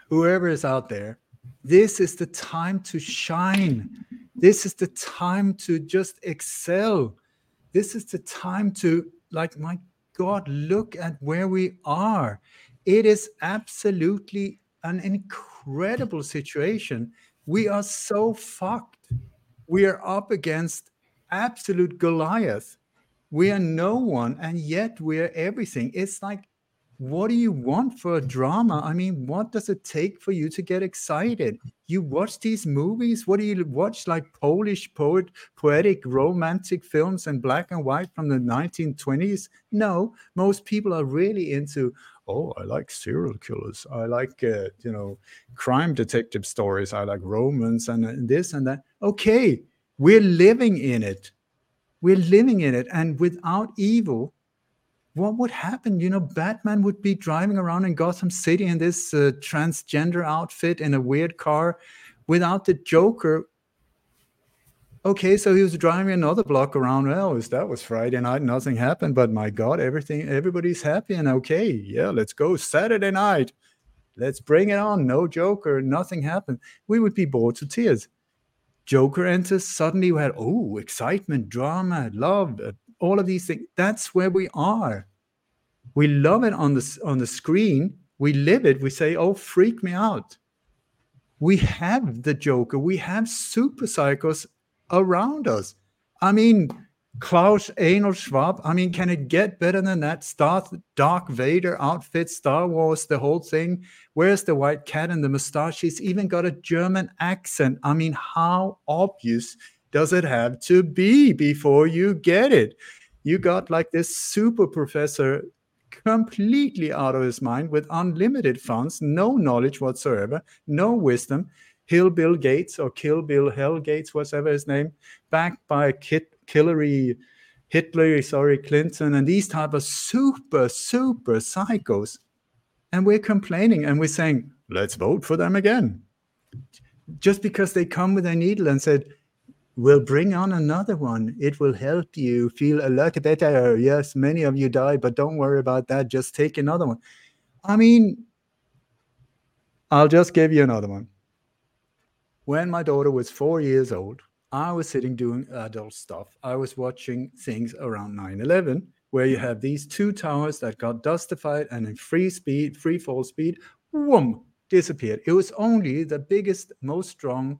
whoever is out there, this is the time to shine. This is the time to just excel. This is the time to, like, my God, look at where we are. It is absolutely an incredible situation. We are so fucked. We are up against absolute Goliath. We are no one, and yet we are everything. It's like what do you want for a drama? I mean, what does it take for you to get excited? You watch these movies. What do you watch? Like Polish poet, poetic, romantic films in black and white from the 1920s? No, most people are really into. Oh, I like serial killers. I like, uh, you know, crime detective stories. I like romance and, and this and that. Okay, we're living in it. We're living in it, and without evil, what would happen? You know, Batman would be driving around in Gotham City in this uh, transgender outfit in a weird car without the Joker. Okay, so he was driving another block around. Well, that was Friday night, nothing happened. But my God, everything, everybody's happy and okay. Yeah, let's go Saturday night. Let's bring it on. No Joker, nothing happened. We would be bored to tears. Joker enters. Suddenly, we had oh, excitement, drama, love, all of these things. That's where we are. We love it on the on the screen. We live it. We say, "Oh, freak me out." We have the Joker. We have super psychos around us. I mean, Klaus Einol Schwab. I mean, can it get better than that? Star Darth Vader outfit, Star Wars, the whole thing. Where's the white cat and the mustache? He's even got a German accent. I mean, how obvious does it have to be before you get it? You got like this super professor completely out of his mind with unlimited funds, no knowledge whatsoever, no wisdom. Hill Bill Gates or Kill Bill Hell Gates, whatever his name, backed by Kit Hillary, Hitler, sorry, Clinton, and these type of super, super psychos. And we're complaining and we're saying, let's vote for them again. Just because they come with a needle and said, we'll bring on another one. It will help you feel a lot better. Yes, many of you die, but don't worry about that. Just take another one. I mean, I'll just give you another one. When my daughter was four years old, I was sitting doing adult stuff. I was watching things around 9 11, where you have these two towers that got dustified and in free speed, free fall speed, whoom, disappeared. It was only the biggest, most strong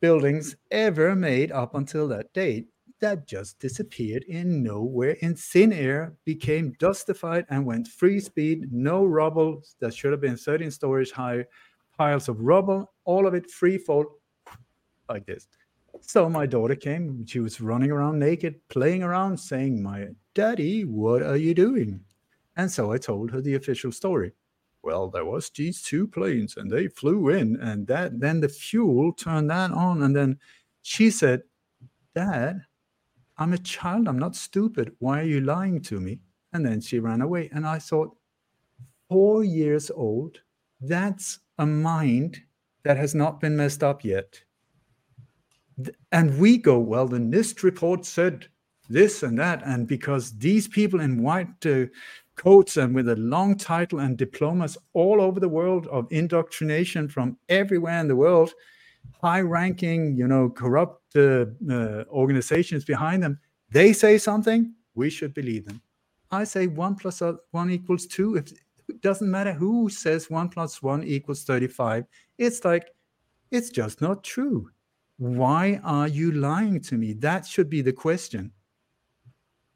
buildings ever made up until that date that just disappeared in nowhere in thin air, became dustified, and went free speed. No rubble that should have been 13 stories high, piles of rubble, all of it free fall like this. So my daughter came. She was running around naked, playing around, saying, "My daddy, what are you doing?" And so I told her the official story. Well, there was these two planes, and they flew in, and that then the fuel turned that on, and then she said, "Dad, I'm a child. I'm not stupid. Why are you lying to me?" And then she ran away, and I thought, four years old, that's a mind that has not been messed up yet. And we go, well, the NIST report said this and that. And because these people in white uh, coats and with a long title and diplomas all over the world of indoctrination from everywhere in the world, high ranking, you know, corrupt uh, uh, organizations behind them, they say something, we should believe them. I say one plus one equals two. If it doesn't matter who says one plus one equals 35, it's like, it's just not true. Why are you lying to me? That should be the question.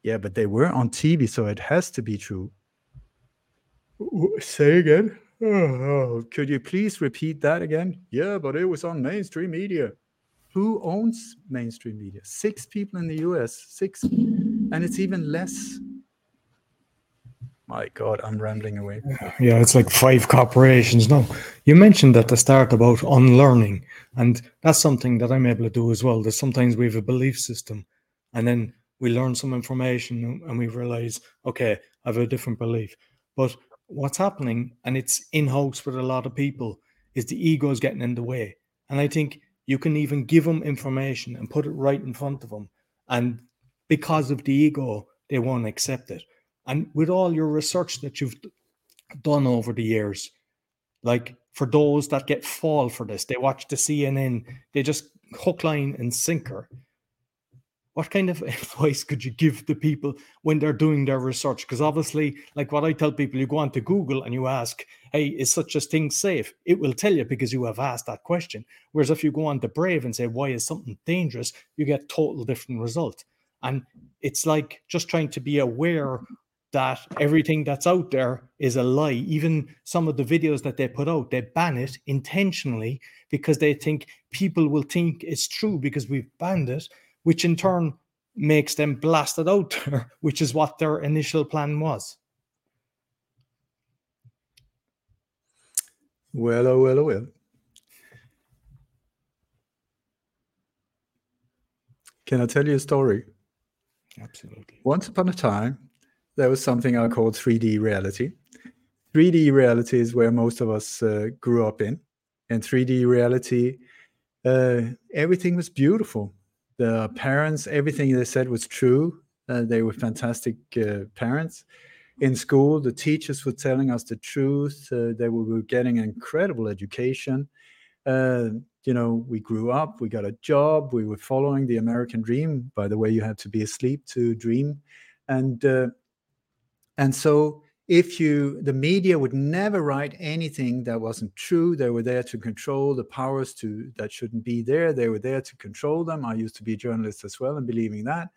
Yeah, but they were on TV, so it has to be true. Say again. Oh, could you please repeat that again? Yeah, but it was on mainstream media. Who owns mainstream media? Six people in the US, six, and it's even less my God, I'm rambling away. Yeah, it's like five corporations. No, you mentioned at the start about unlearning, and that's something that I'm able to do as well. That sometimes we have a belief system, and then we learn some information and we realize, okay, I have a different belief. But what's happening, and it's in house with a lot of people, is the ego is getting in the way. And I think you can even give them information and put it right in front of them. And because of the ego, they won't accept it. And with all your research that you've done over the years, like for those that get fall for this, they watch the CNN, they just hook, line, and sinker. What kind of <laughs> advice could you give the people when they're doing their research? Because obviously, like what I tell people, you go onto Google and you ask, Hey, is such a thing safe? It will tell you because you have asked that question. Whereas if you go on to Brave and say, Why is something dangerous? you get total different result. And it's like just trying to be aware that everything that's out there is a lie. Even some of the videos that they put out, they ban it intentionally because they think people will think it's true because we've banned it, which in turn makes them blasted out there, <laughs> which is what their initial plan was. Well, oh, well, oh, well. Can I tell you a story? Absolutely. Once upon a time, there was something I called 3D reality. 3D reality is where most of us uh, grew up in. And 3D reality, uh, everything was beautiful. The parents, everything they said was true. Uh, they were fantastic uh, parents. In school, the teachers were telling us the truth. Uh, they were, were getting incredible education. Uh, you know, we grew up, we got a job, we were following the American dream. By the way, you had to be asleep to dream. And and so if you the media would never write anything that wasn't true. They were there to control the powers to that shouldn't be there. They were there to control them. I used to be a journalist as well and believing that.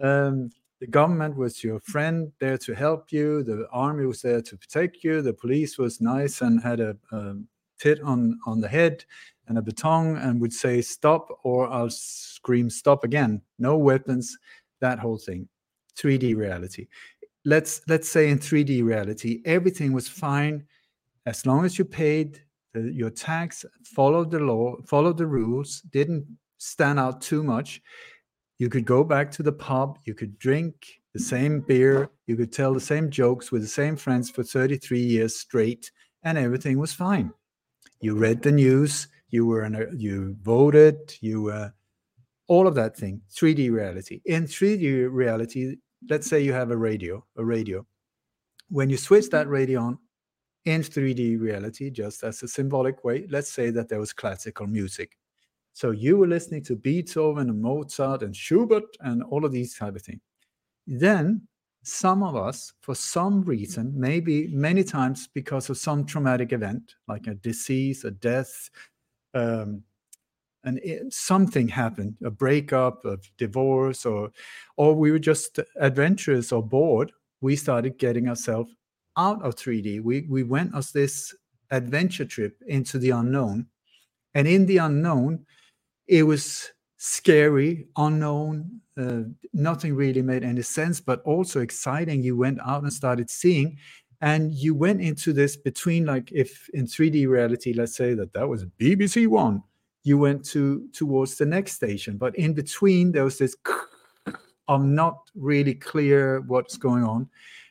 Um, the government was your friend there to help you. The army was there to protect you. The police was nice and had a, a tit on on the head and a baton and would say stop or i'll scream stop again. No weapons that whole thing. 3d reality let's let's say in 3D reality, everything was fine as long as you paid the, your tax, followed the law, followed the rules, didn't stand out too much. You could go back to the pub, you could drink the same beer, you could tell the same jokes with the same friends for 33 years straight, and everything was fine. You read the news, you were in a, you voted, you were all of that thing. 3D reality. In 3D reality, let's say you have a radio, a radio. When you switch that radio on in 3D reality, just as a symbolic way, let's say that there was classical music. So you were listening to Beethoven and Mozart and Schubert and all of these type of things. Then some of us, for some reason, maybe many times because of some traumatic event, like a disease, a death, um, and it, something happened a breakup a divorce or or we were just adventurous or bored we started getting ourselves out of 3d we we went on this adventure trip into the unknown and in the unknown it was scary, unknown. Uh, nothing really made any sense, but also exciting. You went out and started seeing, and you went into this between, like, if in 3D reality, let's say that that was BBC One, you went to towards the next station, but in between there was this. <laughs> I'm not really clear what's going on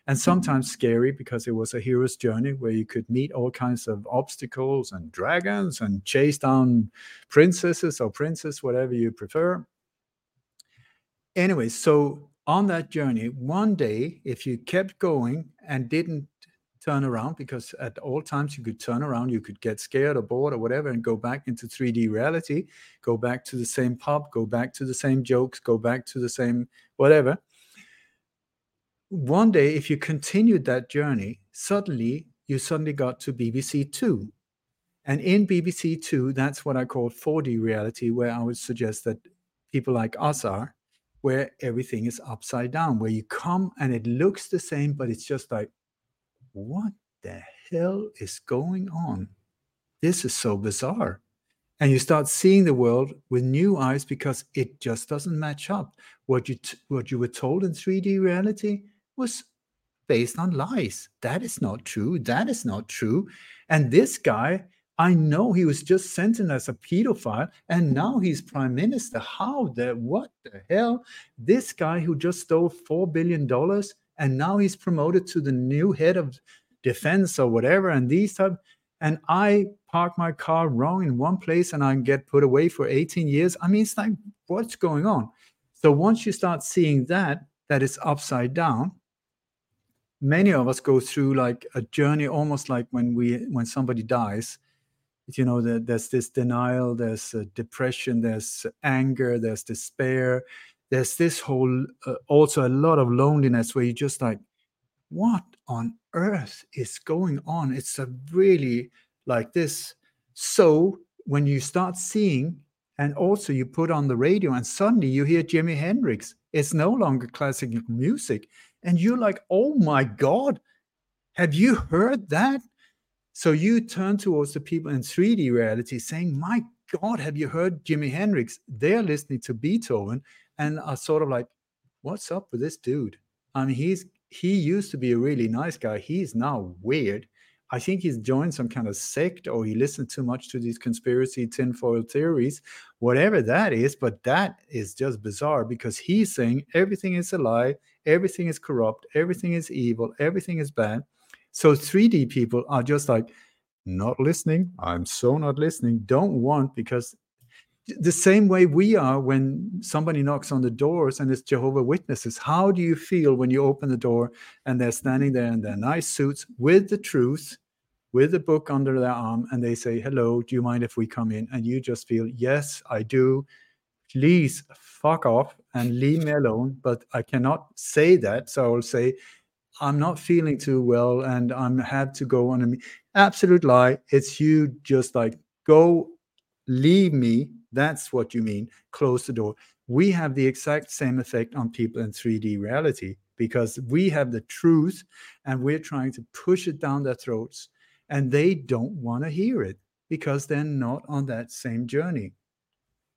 and sometimes scary because it was a hero's journey where you could meet all kinds of obstacles and dragons and chase down princesses or princes, whatever you prefer. Anyway, so on that journey, one day, if you kept going and didn't turn around, because at all times you could turn around, you could get scared or bored or whatever and go back into 3D reality, go back to the same pub, go back to the same jokes, go back to the same whatever one day, if you continued that journey, suddenly you suddenly got to BBC Two. And in BBC Two, that's what I call 4D reality, where I would suggest that people like us are, where everything is upside down, where you come and it looks the same, but it's just like, what the hell is going on? This is so bizarre. And you start seeing the world with new eyes because it just doesn't match up. What you t- what you were told in 3D reality was based on lies. That is not true. That is not true. And this guy, I know he was just sentenced as a pedophile, and now he's prime minister. How the what the hell? This guy who just stole four billion dollars, and now he's promoted to the new head of defense or whatever. And these type, and I park my car wrong in one place, and I get put away for 18 years. I mean, it's like what's going on? So once you start seeing that, that is upside down, many of us go through like a journey almost like when we when somebody dies you know there's this denial there's depression there's anger there's despair there's this whole uh, also a lot of loneliness where you just like what on earth is going on it's a really like this so when you start seeing and also you put on the radio and suddenly you hear jimi hendrix it's no longer classical music and you're like, oh my God, have you heard that? So you turn towards the people in 3D reality saying, my God, have you heard Jimi Hendrix? They're listening to Beethoven and are sort of like, what's up with this dude? I mean, he's he used to be a really nice guy. He's now weird. I think he's joined some kind of sect or he listened too much to these conspiracy tinfoil theories, whatever that is. But that is just bizarre because he's saying everything is a lie, everything is corrupt, everything is evil, everything is bad. So 3D people are just like, not listening. I'm so not listening. Don't want because the same way we are when somebody knocks on the doors and it's Jehovah Witnesses. How do you feel when you open the door and they're standing there in their nice suits with the truth, with the book under their arm, and they say, "Hello, do you mind if we come in?" And you just feel, "Yes, I do. Please fuck off and leave me alone." But I cannot say that, so I will say, "I'm not feeling too well, and I'm had to go on a absolute lie. It's you. Just like go, leave me." That's what you mean. Close the door. We have the exact same effect on people in 3D reality because we have the truth and we're trying to push it down their throats and they don't want to hear it because they're not on that same journey.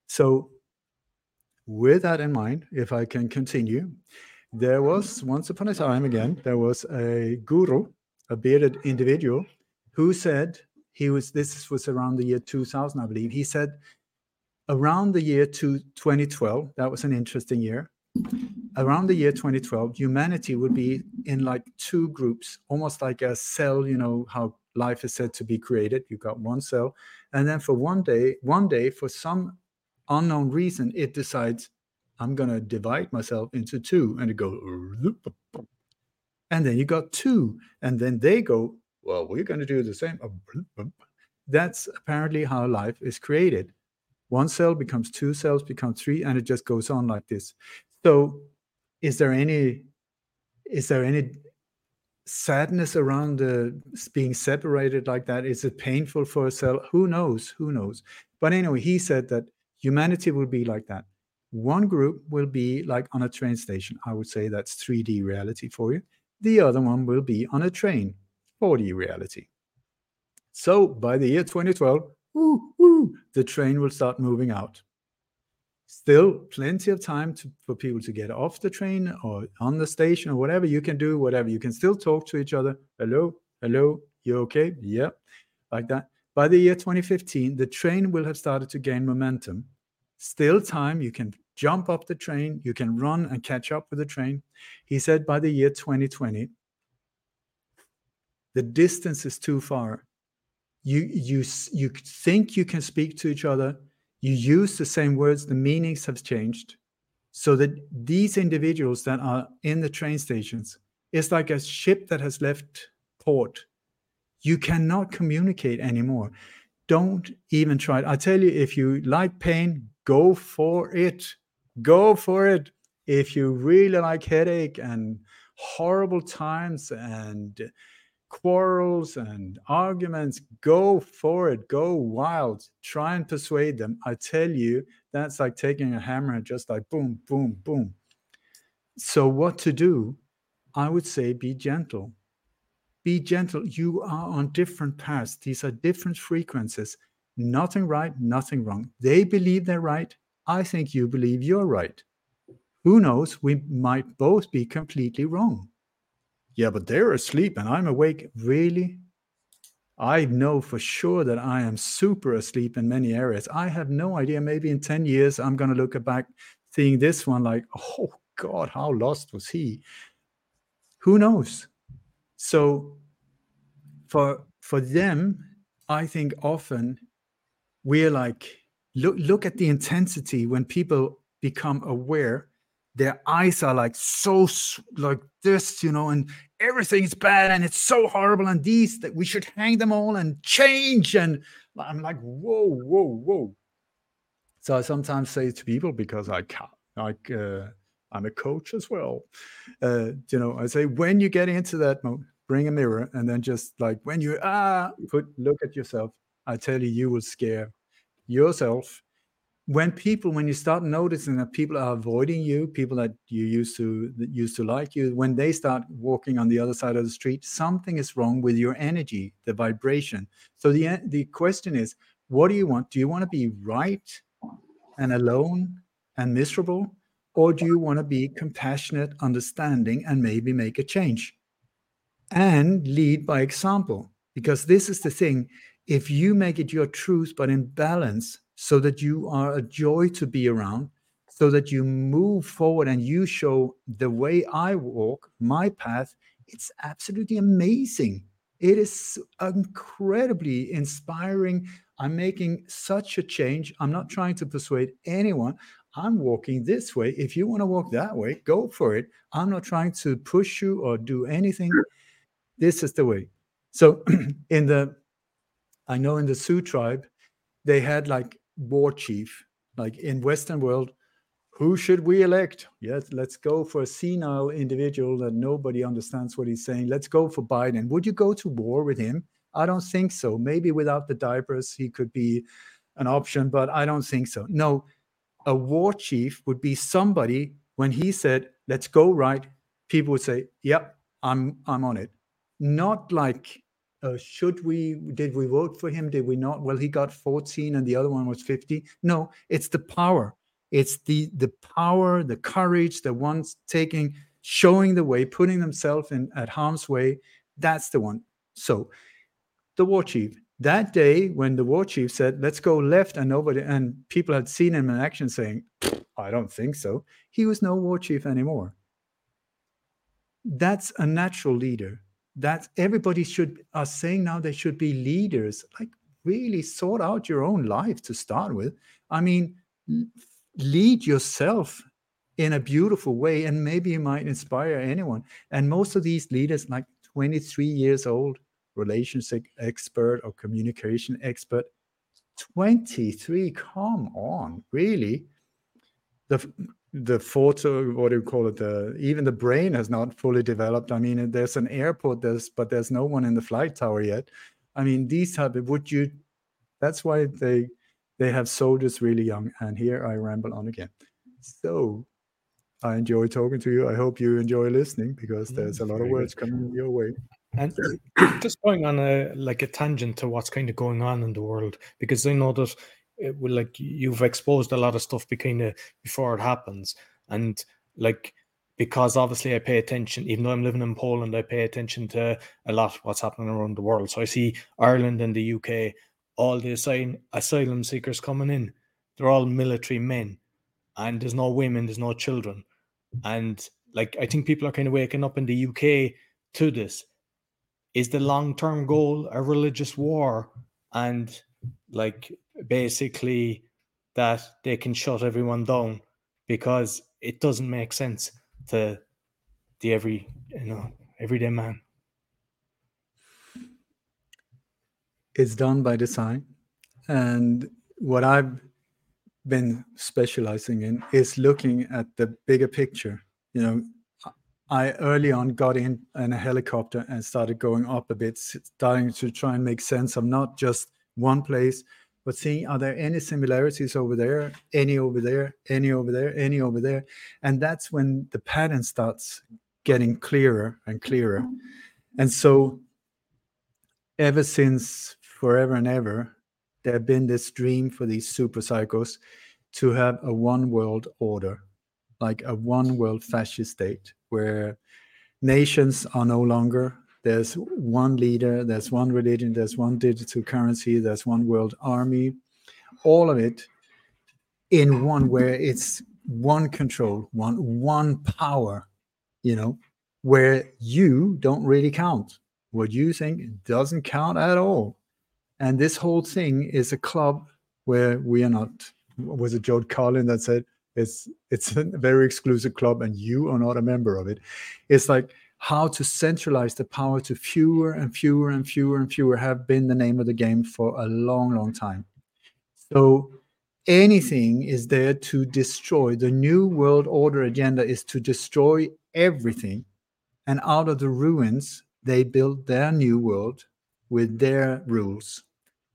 So, with that in mind, if I can continue, there was once upon a time again, there was a guru, a bearded individual, who said he was, this was around the year 2000, I believe, he said around the year to 2012, that was an interesting year. Around the year 2012, humanity would be in like two groups, almost like a cell, you know, how life is said to be created. You got one cell. And then for one day, one day, for some unknown reason, it decides, I'm going to divide myself into two. And it goes, and then you got two. And then they go, well, we're going to do the same. That's apparently how life is created one cell becomes two cells becomes three and it just goes on like this. So is there any is there any sadness around uh, being separated like that? Is it painful for a cell? Who knows? Who knows? But anyway he said that humanity will be like that. One group will be like on a train station. I would say that's 3d reality for you. The other one will be on a train 4d reality. So by the year 2012 woo, woo, the train will start moving out. Still, plenty of time to, for people to get off the train or on the station or whatever. You can do whatever. You can still talk to each other. Hello, hello, you okay? Yeah, like that. By the year 2015, the train will have started to gain momentum. Still time, you can jump up the train, you can run and catch up with the train. He said by the year 2020, the distance is too far. You you you think you can speak to each other, you use the same words, the meanings have changed. So that these individuals that are in the train stations, it's like a ship that has left port you cannot communicate anymore. Don't even try it. I tell you, if you like pain, go for it. Go for it. If you really like headache and horrible times and quarrels and arguments, go for it. Go wild. Try and persuade them. I tell you, that's like taking a hammer and just like boom, boom, boom. So, what to do? I would say be gentle be gentle. You are on different paths. These are different frequencies. Nothing right, nothing wrong. They believe they're right. I think you believe you're right. Who knows? We might both be completely wrong. Yeah, but they're asleep and I'm awake. Really? I know for sure that I am super asleep in many areas. I have no idea. Maybe in 10 years, I'm going to look back seeing this one like, <laughs> oh God, how lost was he? Who knows? So for for them, I think often we're like look look at the intensity when people become aware their eyes are like so like this you know and everything is bad and it's so horrible and these that we should hang them all and change and i'm like whoa whoa whoa. So i sometimes say to people because i can't like uh, i'm a coach as well uh, you know i say when you get into that mode bring a mirror and then just like when you ah put look at yourself i tell you you will scare yourself when people when you start noticing that people are avoiding you people that you used to used to like you when they start walking on the other side of the street something is wrong with your energy the vibration so the the question is what do you want do you want to be right and alone and miserable or do you want to be compassionate understanding and maybe make a change and lead by example. Because this is the thing if you make it your truth, but in balance, so that you are a joy to be around, so that you move forward and you show the way I walk, my path, it's absolutely amazing. It is incredibly inspiring. I'm making such a change. I'm not trying to persuade anyone. I'm walking this way. If you want to walk that way, go for it. I'm not trying to push you or do anything. This is the way. So <clears throat> in the, I know in the Sioux tribe, they had like war chief, like in Western world, who should we elect? Yes, let's go for a senile individual that nobody understands what he's saying. Let's go for Biden. Would you go to war with him? I don't think so. Maybe without the diapers, he could be an option, but I don't think so. No, a war chief would be somebody when he said, "Let's go right," people would say, "Yep, I'm I'm on it." not like uh, should we did we vote for him? Did we not? Well he got 14 and the other one was 50 no it's the power. It's the the power the courage the ones taking showing the way putting themselves in at harm's way. That's the one. So the war chief. That day when the war chief said let's go left and nobody and people had seen him in action saying i don't think so. He was no war chief anymore. That's a natural leader that everybody should are saying now they should be leaders like really sort out your own life to start with. I mean lead yourself in a beautiful way and maybe you might inspire anyone. And most of these leaders like 23 years old relationship expert or communication expert 23 come on really. The the photo what do you call it the even the brain has not fully developed. I mean there's an airport there's but there's no one in the flight tower yet. I mean these type of would you that's why they they have soldiers really young. And here i ramble on again. So i enjoy talking to you. I hope you enjoy listening because mm-hmm. there's a lot of words coming your way. And <clears throat> just going on a like a tangent to what's kind of going on in the world because i know that it will like you've exposed a lot of stuff kind of before it happens, and like because obviously I pay attention, even though I'm living in Poland, I pay attention to a lot what's happening around the world. So I see Ireland and the UK, all the asylum asylum seekers coming in, they're all military men, and there's no women, there's no children, and like I think people are kind of waking up in the UK to this. Is the long term goal a religious war? And like basically that they can shut everyone down because it doesn't make sense to the every you know everyday man. It's done by design. And what I've been specializing in is looking at the bigger picture. You know, I early on got in in a helicopter and started going up a bit, starting to try and make sense of not just one place, but seeing are there any similarities over there, any over there, any over there, any over there, and that's when the pattern starts getting clearer and clearer. Mm-hmm. And so, ever since forever and ever, there have been this dream for these super psychos to have a one world order, like a one world fascist state where nations are no longer there's one leader there's one religion there's one digital currency there's one world army. All of it in one where it's one control one one power you know where you don't really count. What you think doesn't count at all. And this whole thing is a club where we are not was it George Carlin that said it's it's a very exclusive club, and you are not a member of it. It's like how to centralize the power to fewer and fewer and fewer and fewer have been the name of the game for a long, long time. So anything is there to destroy. The new world order agenda is to destroy everything. And out of the ruins, they build their new world with their rules.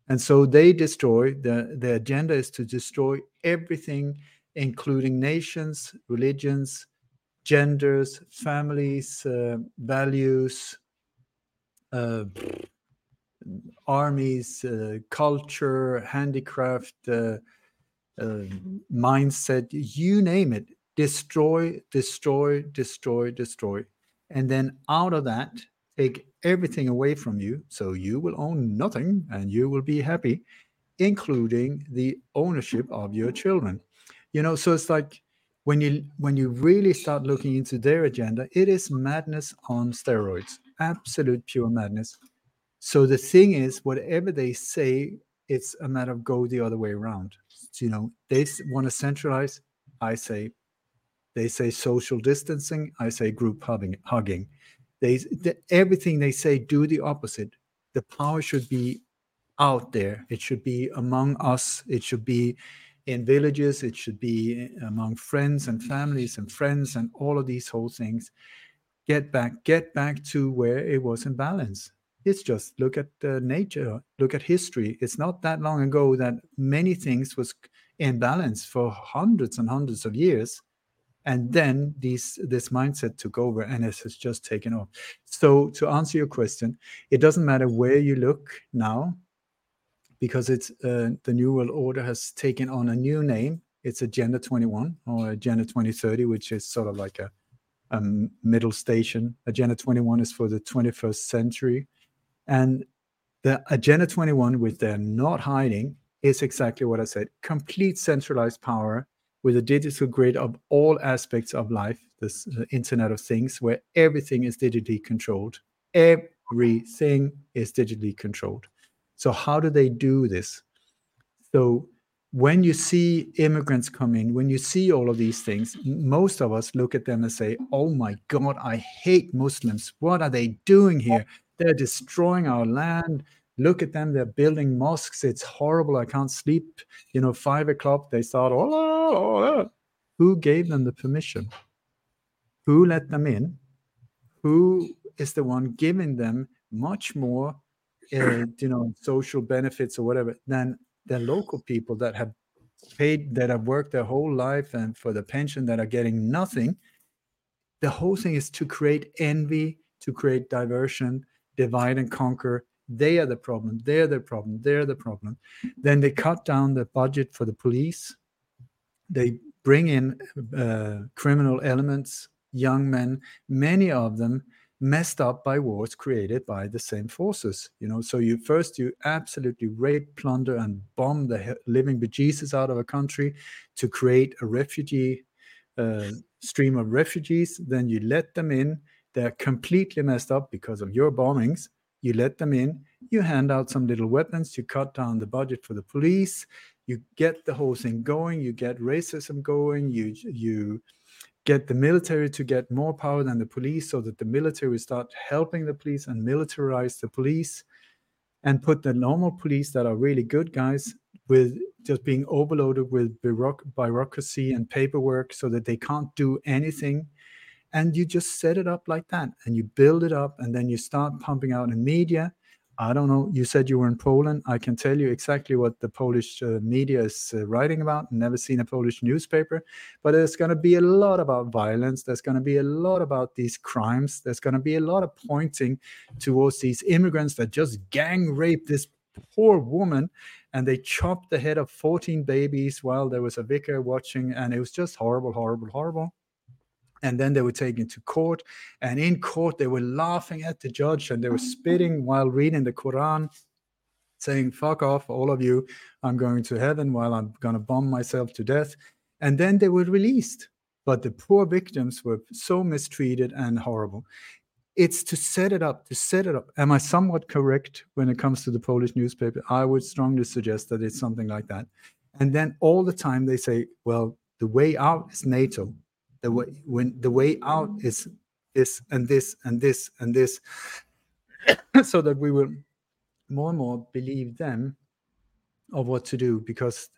And so they destroy the, the agenda is to destroy everything including nations, religions, genders, families, uh, values, uh, armies, uh, culture, handicraft, uh, uh, mindset, you name it. Destroy, destroy, destroy, destroy. And then out of that, take everything away from you. So you will own nothing and you will be happy, including the ownership of your children you know so it's like when you when you really start looking into their agenda it is madness on steroids absolute pure madness. So the thing is whatever they say it's a matter of go the other way around. So, you know they want to centralize i say they say social distancing i say group hugging hugging. They the, everything they say do the opposite. The power should be out there. It should be among us. It should be in villages it should be among friends and families and friends and all of these whole things. Get back get back to where it was in balance. It's just look at uh, nature look at history. It's not that long ago that many things was in balance for hundreds and hundreds of years and then these this mindset took over and it has just taken off. So to answer your question it doesn't matter where you look now because it's uh, the New World Order has taken on a new name. It's Agenda 21 or Agenda 2030, which is sort of like a, a middle station. Agenda 21 is for the 21st century. And the Agenda 21, which they're not hiding, is exactly what I said complete centralized power with a digital grid of all aspects of life, this uh, Internet of Things, where everything is digitally controlled. Everything is digitally controlled. So, how do they do this? So, when you see immigrants come in, when you see all of these things, most of us look at them and say, Oh my God, I hate Muslims. What are they doing here? They're destroying our land. Look at them. They're building mosques. It's horrible. I can't sleep. You know, five o'clock, they start, oh, oh, oh. Who gave them the permission? Who let them in? Who is the one giving them much more uh, you know social benefits or whatever than the local people that have paid that have worked their whole life and for the pension that are getting nothing the whole thing is to create envy to create diversion divide and conquer They are the problem. They're the problem. They're the problem. Then they cut down the budget for the police. They bring in uh, criminal elements, young men, many of them messed up by wars created by the same forces you know? So you first you absolutely rape plunder and bomb the living bejesus out of a country to create a refugee uh, stream of refugees. Then you let them in. They're completely messed up because of your bombings. You let them in. You hand out some little weapons. You cut down the budget for the police. You get the whole thing going. You get racism going. You you get the military to get more power than the police so that the military start helping the police and militarize the police and put the normal police that are really good guys with just being overloaded with bureaucracy and paperwork so that they can't do anything. And you just set it up like that and you build it up and then you start pumping out in media I don't know. You said you were in Poland. I can tell you exactly what the Polish uh, media is uh, writing about. Never seen a Polish newspaper, but there's going to be a lot about violence. There's going to be a lot about these crimes. There's going to be a lot of pointing towards these immigrants that just gang raped this poor woman and they chopped the head of 14 babies while there was a vicar watching and it was just horrible horrible horrible and then they were taken to court. And in court they were laughing at the judge and they were spitting while reading the quran saying fuck off all of you. I'm going to heaven while i'm going to bomb myself to death. And then they were released. But the poor victims were so mistreated and horrible. It's to set it up to set it up. Am i somewhat correct when it comes to the polish newspaper? I would strongly suggest that it's something like that. And then all the time they say well the way out is nato the way when the way out is this and this and this and this <coughs> so that we will more and more believe them of what to do because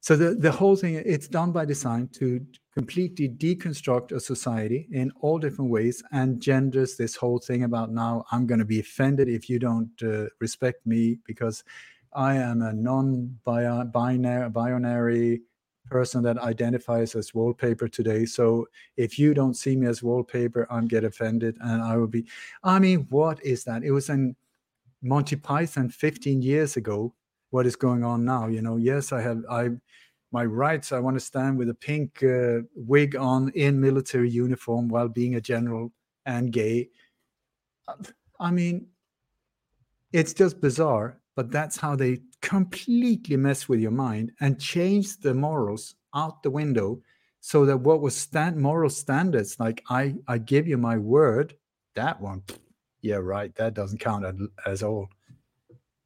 so the, the whole thing it's done by design to completely deconstruct a society in all different ways and genders this whole thing about now i'm going to be offended if you don't uh, respect me because i am a non-binary binary person that identifies as wallpaper today. So if you don't see me as wallpaper, I'm get offended and I will be. I mean, what is that? It was in Monty Python 15 years ago. What is going on now? You know, yes, I have I my rights. I want to stand with a pink uh, wig on in military uniform while being a general and gay. I mean, it's just bizarre, but that's how they completely mess with your mind and change the morals out the window so that what was stand moral standards like i i give you my word that one yeah right that doesn't count as all.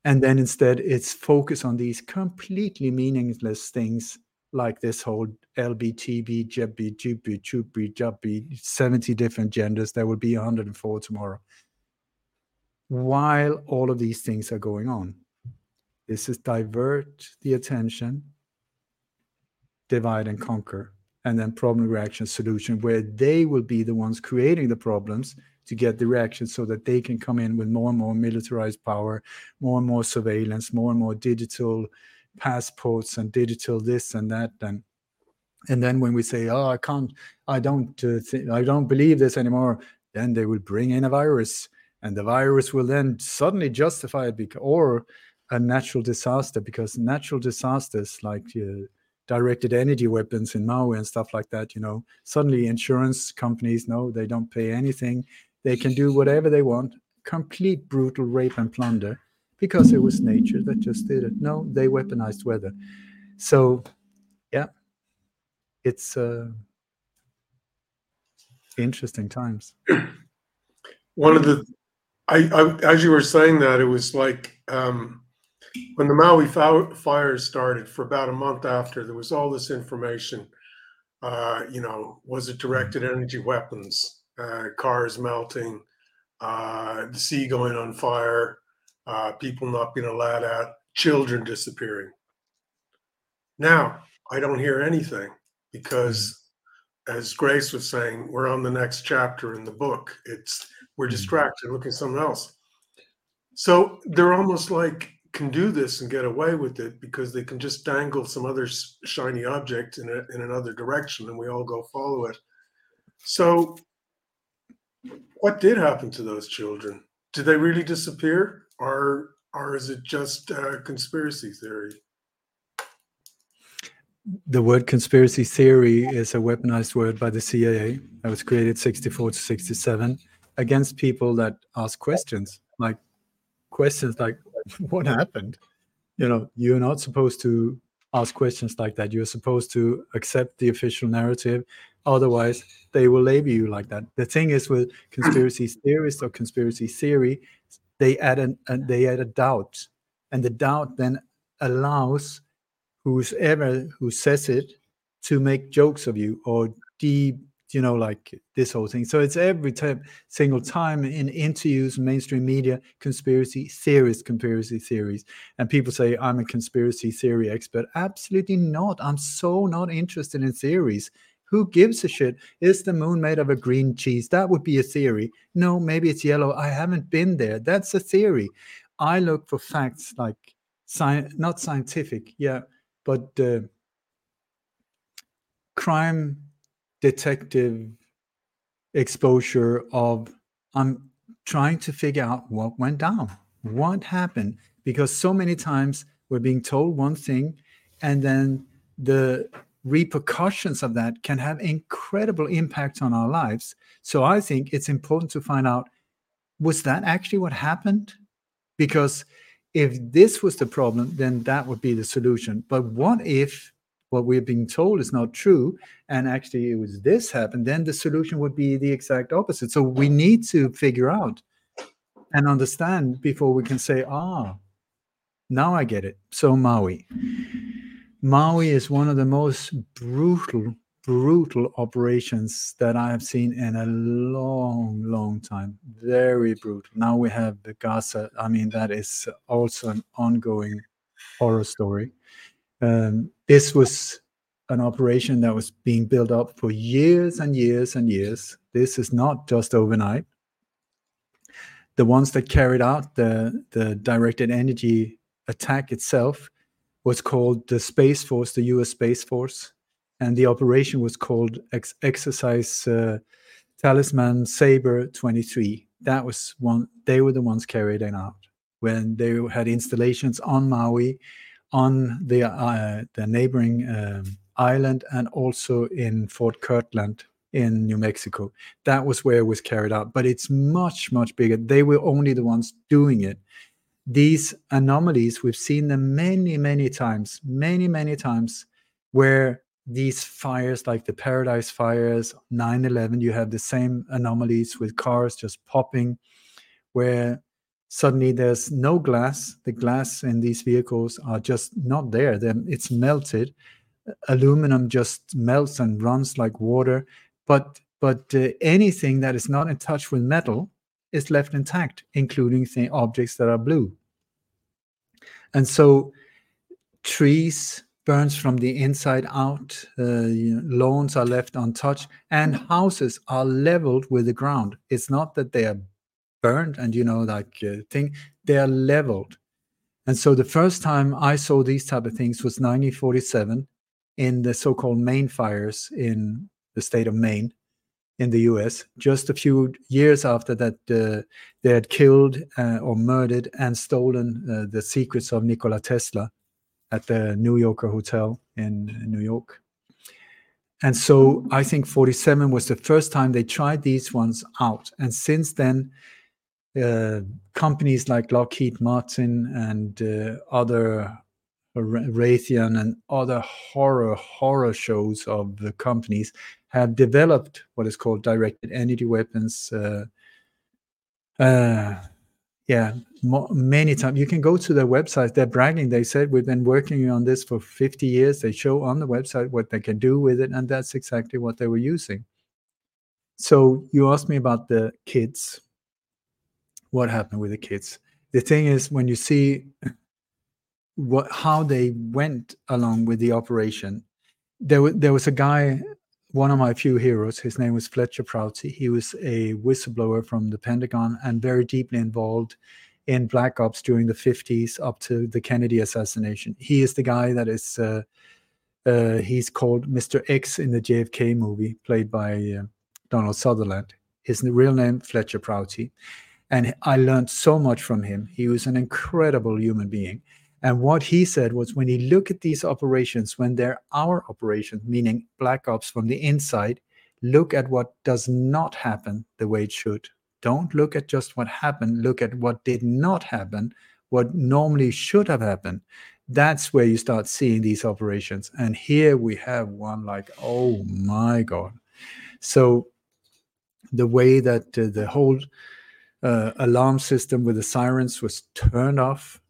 And then instead it's focus on these completely meaningless things like this whole lbtb jebby jubby chubby jubby 70 different genders there will be 104 tomorrow while all of these things are going on this is divert the attention, divide and conquer, and then problem reaction solution, where they will be the ones creating the problems to get the reaction so that they can come in with more and more militarized power, more and more surveillance, more and more digital passports and digital this and that. And and then when we say, "Oh, I can't, I don't, uh, th- I don't believe this anymore," then they will bring in a virus, and the virus will then suddenly justify it because, or a natural disaster because natural disasters like uh, directed energy weapons in Maui and stuff like that, you know, suddenly insurance companies know they don't pay anything. They can do whatever they want, complete brutal rape and plunder because it was nature that just did it. No, they weaponized weather. So, yeah, it's uh, interesting times. One of the, I, I, as you were saying that, it was like, um, when the Maui fires started, for about a month after, there was all this information. Uh, you know, was it directed energy weapons, uh, cars melting, uh, the sea going on fire, uh, people not being allowed out, children disappearing. Now, I don't hear anything because, as Grace was saying, we're on the next chapter in the book. It's we're mm-hmm. distracted, looking at something else. So they're almost like can do this and get away with it because they can just dangle some other shiny object in, a, in another direction and we all go follow it. So, what did happen to those children? do they really disappear, or or is it just uh, conspiracy theory? The word conspiracy theory is a weaponized word by the CIA that was created 64 to 67 against people that ask questions like questions like <laughs> what happened? You know you're not supposed to ask questions like that. You're supposed to accept the official narrative. Otherwise they will label you like that. The thing is with conspiracy <clears throat> theorists or conspiracy theory they add an, uh, they add a doubt. And the doubt then allows whoever who says it to make jokes of you or de you know like this whole thing. So it's every time single time in interviews mainstream media conspiracy theorists conspiracy theories. And people say i'm a conspiracy theory expert. Absolutely not. I'm so not interested in theories. Who gives a shit? Is the moon made of a green cheese? That would be a theory. No maybe it's yellow. I haven't been there. That's a theory. I look for facts like science not scientific yeah but uh, crime detective exposure of I'm trying to figure out what went down, what happened, because so many times we're being told one thing, and then the repercussions of that can have incredible impact on our lives. So I think it's important to find out was that actually what happened? Because if this was the problem, then that would be the solution. But what if what we're being told is not true and actually it was this happened then the solution would be the exact opposite. So we need to figure out and understand before we can say ah now i get it. So maui. Maui is one of the most brutal brutal operations that i have seen in a long long time. Very brutal. Now we have the gaza. I mean that is also an ongoing horror story um, this was an operation that was being built up for years and years and years. This is not just overnight. The ones that carried out the, the directed energy attack itself was called the Space Force, the US Space Force, and the operation was called Ex- Exercise uh, Talisman Sabre 23. That was one, they were the ones carried it out when they had installations on Maui on the uh, the neighboring um, island and also in Fort Kirtland in New Mexico. That was where it was carried out, but it's much much bigger. They were only the ones doing it. These anomalies we've seen them many many times, many many times, where these fires like the Paradise fires, 9/11, you have the same anomalies with cars just popping, where suddenly there's no glass. The glass in these vehicles are just not there. Then it's melted. Aluminum just melts and runs like water. But but uh, anything that is not in touch with metal is left intact, including th- objects that are blue. And so trees burns from the inside out. Uh, you know, lawns are left untouched, and houses are leveled with the ground. It's not that they are burned and you know like uh, thing they are leveled. And so the first time i saw these type of things was 1947 in the so-called maine fires in the state of maine in the us just a few years after that uh, they had killed uh, or murdered and stolen uh, the secrets of nikola tesla at the new yorker hotel in new york. And so i think 47 was the first time they tried these ones out. And since then uh, companies like Lockheed Martin and uh, other Raytheon and other horror horror shows of the companies have developed what is called directed energy weapons. Uh, uh yeah, many times you can go to their website. They're bragging. They said we've been working on this for 50 years. They show on the website what they can do with it, and that's exactly what they were using. So you asked me about the kids what happened with the kids. The thing is, when you see what how they went along with the operation, there there was a guy, one of my few heroes. His name was Fletcher Prouty. He was a whistleblower from the Pentagon and very deeply involved in black ops during the 50s up to the Kennedy assassination. He is the guy that is. Uh, uh, he's called Mr. X in the JFK movie, played by uh, Donald Sutherland. His real name Fletcher Prouty And I learned so much from him. He was an incredible human being. And what he said was when you look at these operations, when they're our operations, meaning black ops from the inside, look at what does not happen the way it should. Don't look at just what happened, look at what did not happen, what normally should have happened. That's where you start seeing these operations. And here we have one like, oh my God. So the way that uh, the whole uh, alarm system with the sirens was turned off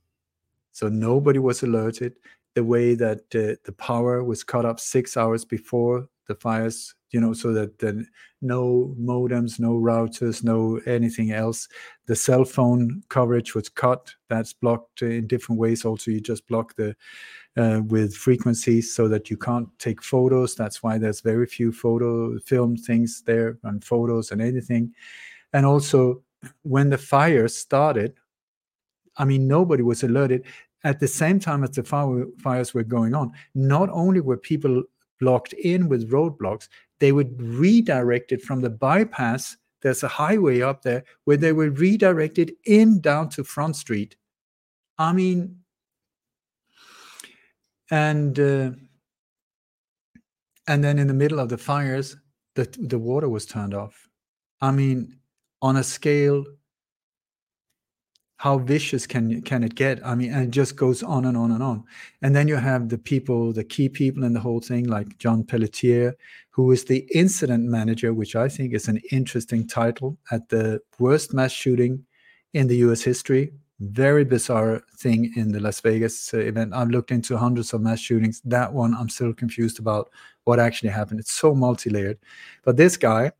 so nobody was alerted. The way that uh, the power was cut off six hours before the fires, you know, so that the, no modems, no routers, no anything else. The cell phone coverage was cut. That's blocked in different ways. Also, you just block the uh, with frequencies so that you can't take photos. That's why there's very few photo film things there and photos and anything. And also, when the fire started, I mean, nobody was alerted. At the same time as the fire, fires were going on, not only were people blocked in with roadblocks, they would redirect it from the bypass. There's a highway up there where they were redirected in down to Front Street. I mean, and uh, and then in the middle of the fires, the the water was turned off. I mean, on a scale how vicious can can it get? I mean, and it just goes on and on and on. And then you have the people, the key people in the whole thing, like john Pelletier, who is the incident manager, which I think is an interesting title at the worst mass shooting in the U.S. history. Very bizarre thing in the Las Vegas uh, event. I've looked into hundreds of mass shootings. That one, I'm still confused about what actually happened. It's so multi-layered. But this guy,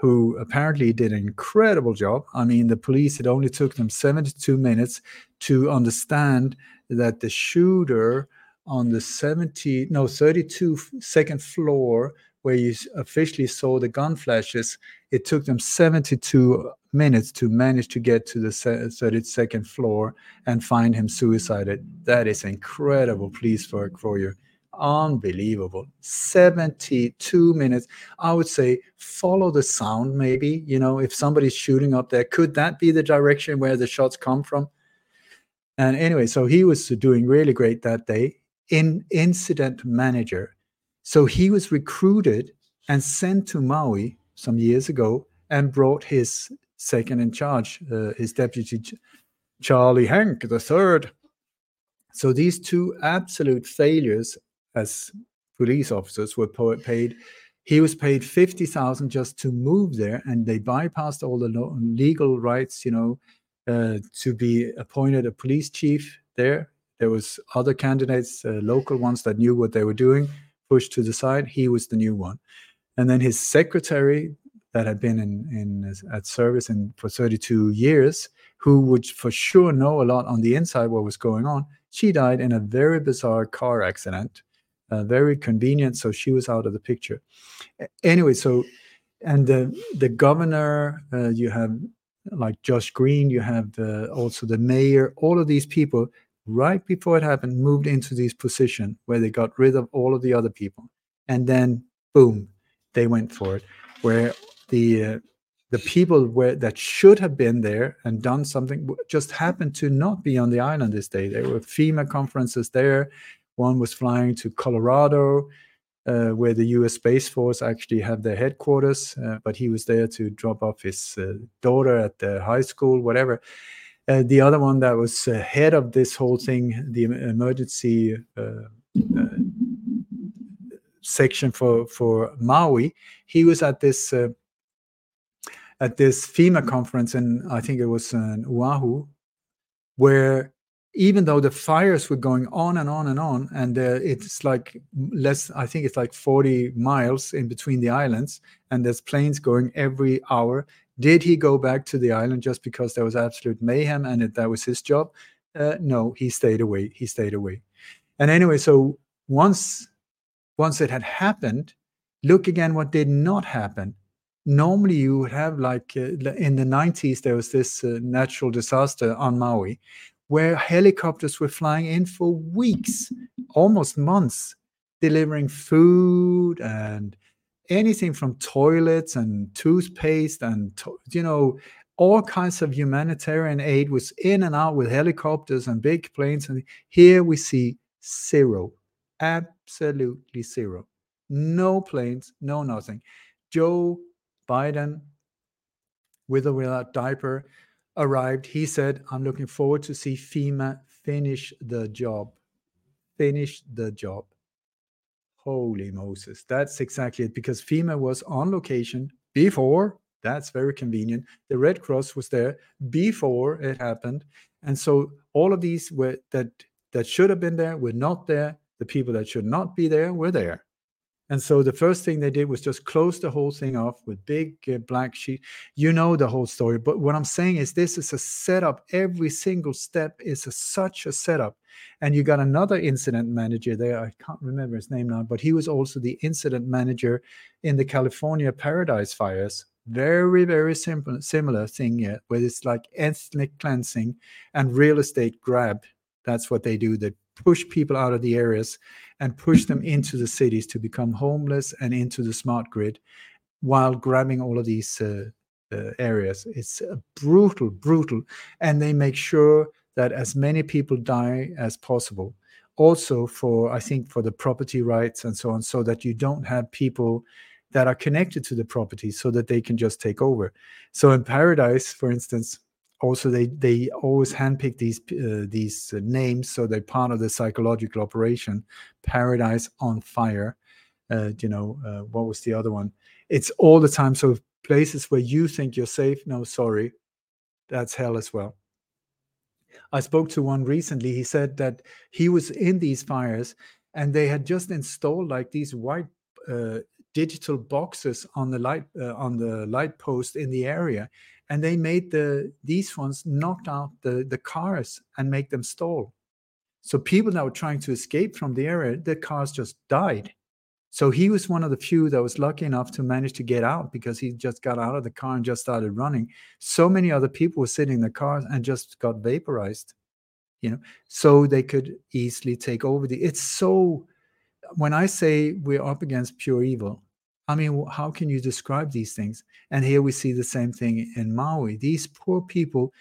who apparently did an incredible job. I mean, the police, it only took them 72 minutes to understand that the shooter on the 70, no, 32 second floor where you officially saw the gun flashes, it took them 72 minutes to manage to get to the 32nd floor and find him suicided. That is incredible police work for you unbelievable. 72 minutes. I would say follow the sound maybe you know if somebody's shooting up there could that be the direction where the shots come from? And anyway so he was doing really great that day. In incident manager. So he was recruited and sent to maui some years ago and brought his second in charge uh, his deputy charlie hank the third. So these two absolute failures as police officers were paid he was paid 50,000 just to move there and they bypassed all the legal rights you know uh, to be appointed a police chief there. There was other candidates uh, local ones that knew what they were doing pushed to the side. He was the new one. And then his secretary that had been in, in at service in for 32 years who would for sure know a lot on the inside what was going on she died in a very bizarre car accident uh, very convenient. So she was out of the picture. Anyway, so and the the governor, uh, you have like Josh Green, you have the, also the mayor. All of these people, right before it happened, moved into this position where they got rid of all of the other people, and then boom, they went for it. Where the uh, the people where that should have been there and done something just happened to not be on the island this day. There were FEMA conferences there. One was flying to Colorado, uh, where the U.S. Space Force actually have their headquarters, uh, but he was there to drop off his uh, daughter at the high school, whatever. Uh, the other one that was head of this whole thing, the emergency uh, section for for Maui, he was at this at this FEMA conference, and I think it was in Oahu, where even though the fires were going on and on and on, and uh, it's like less, I think it's like 40 miles in between the islands, and there's planes going every hour. Did he go back to the island just because there was absolute mayhem and it, that was his job? Uh, no, he stayed away. He stayed away. And anyway, so once once it had happened, look again what did not happen. Normally, you would have like uh, in the 90s, there was this uh, natural disaster on Maui where helicopters were flying in for weeks, almost months, delivering food and anything from toilets and toothpaste and you know all kinds of humanitarian aid was in and out with helicopters and big planes. And here we see zero, absolutely zero. No planes, no nothing. Joe Biden, with or without diaper, arrived. He said, I'm looking forward to see FEMA finish the job. Finish the job. Holy Moses. That's exactly it because FEMA was on location before. That's very convenient. The Red Cross was there before it happened. And so all of these were that that should have been there were not there. The people that should not be there were there. And so the first thing they did was just close the whole thing off with big uh, black sheet. You know the whole story. But what I'm saying is this is a setup. Every single step is a, such a setup. And you got another incident manager there. I can't remember his name now, but he was also the incident manager in the California Paradise fires. Very, very simple, similar thing here, where it's like ethnic cleansing and real estate grab. That's what they do. They push people out of the areas and push them into the cities to become homeless and into the smart grid while grabbing all of these uh, uh, areas. It's uh, brutal, brutal. And they make sure that as many people die as possible. Also, for I think for the property rights and so on, so that you don't have people that are connected to the property so that they can just take over. So in Paradise, for instance, also they they always handpick these uh, these uh, names so they're part of the psychological operation. Paradise on fire uh, you know uh, what was the other one? It's all the time so places where you think you're safe no sorry that's hell as well. I spoke to one recently he said that he was in these fires and they had just installed like these white uh, digital boxes on the light uh, on the light post in the area and they made the these ones knocked out the the cars and make them stall. So people that were trying to escape from the area the cars just died. So he was one of the few that was lucky enough to manage to get out because he just got out of the car and just started running. So many other people were sitting in the cars and just got vaporized you know so they could easily take over the it's so when i say we're up against pure evil I mean, how can you describe these things? And here we see the same thing in Maui. These poor people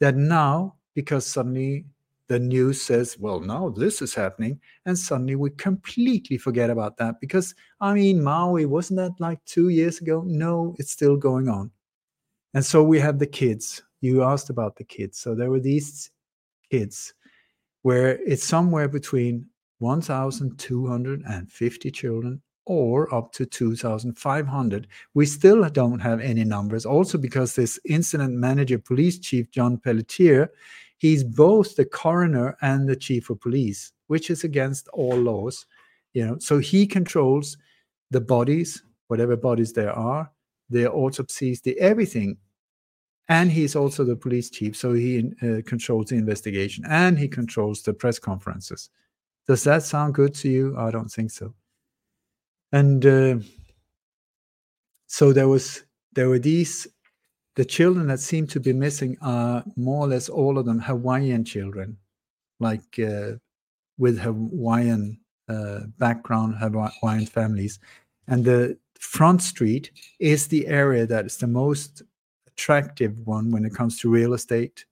that now, because suddenly the news says, well, now this is happening, and suddenly we completely forget about that because, I mean, Maui, wasn't that like two years ago? No, it's still going on. And so we have the kids. You asked about the kids. So there were these kids where it's somewhere between 1,250 children or up to 2,500. We still don't have any numbers, also because this incident manager, police chief John Pelletier, he's both the coroner and the chief of police, which is against all laws. You know, so he controls the bodies, whatever bodies there are, the autopsies, the everything. And he's also the police chief, so he uh, controls the investigation and he controls the press conferences. Does that sound good to you? I don't think so. And uh, so there was there were these the children that seem to be missing are more or less all of them hawaiian children like uh, with hawaiian uh, background hawaiian families. And the front street is the area that is the most attractive one when it comes to real estate.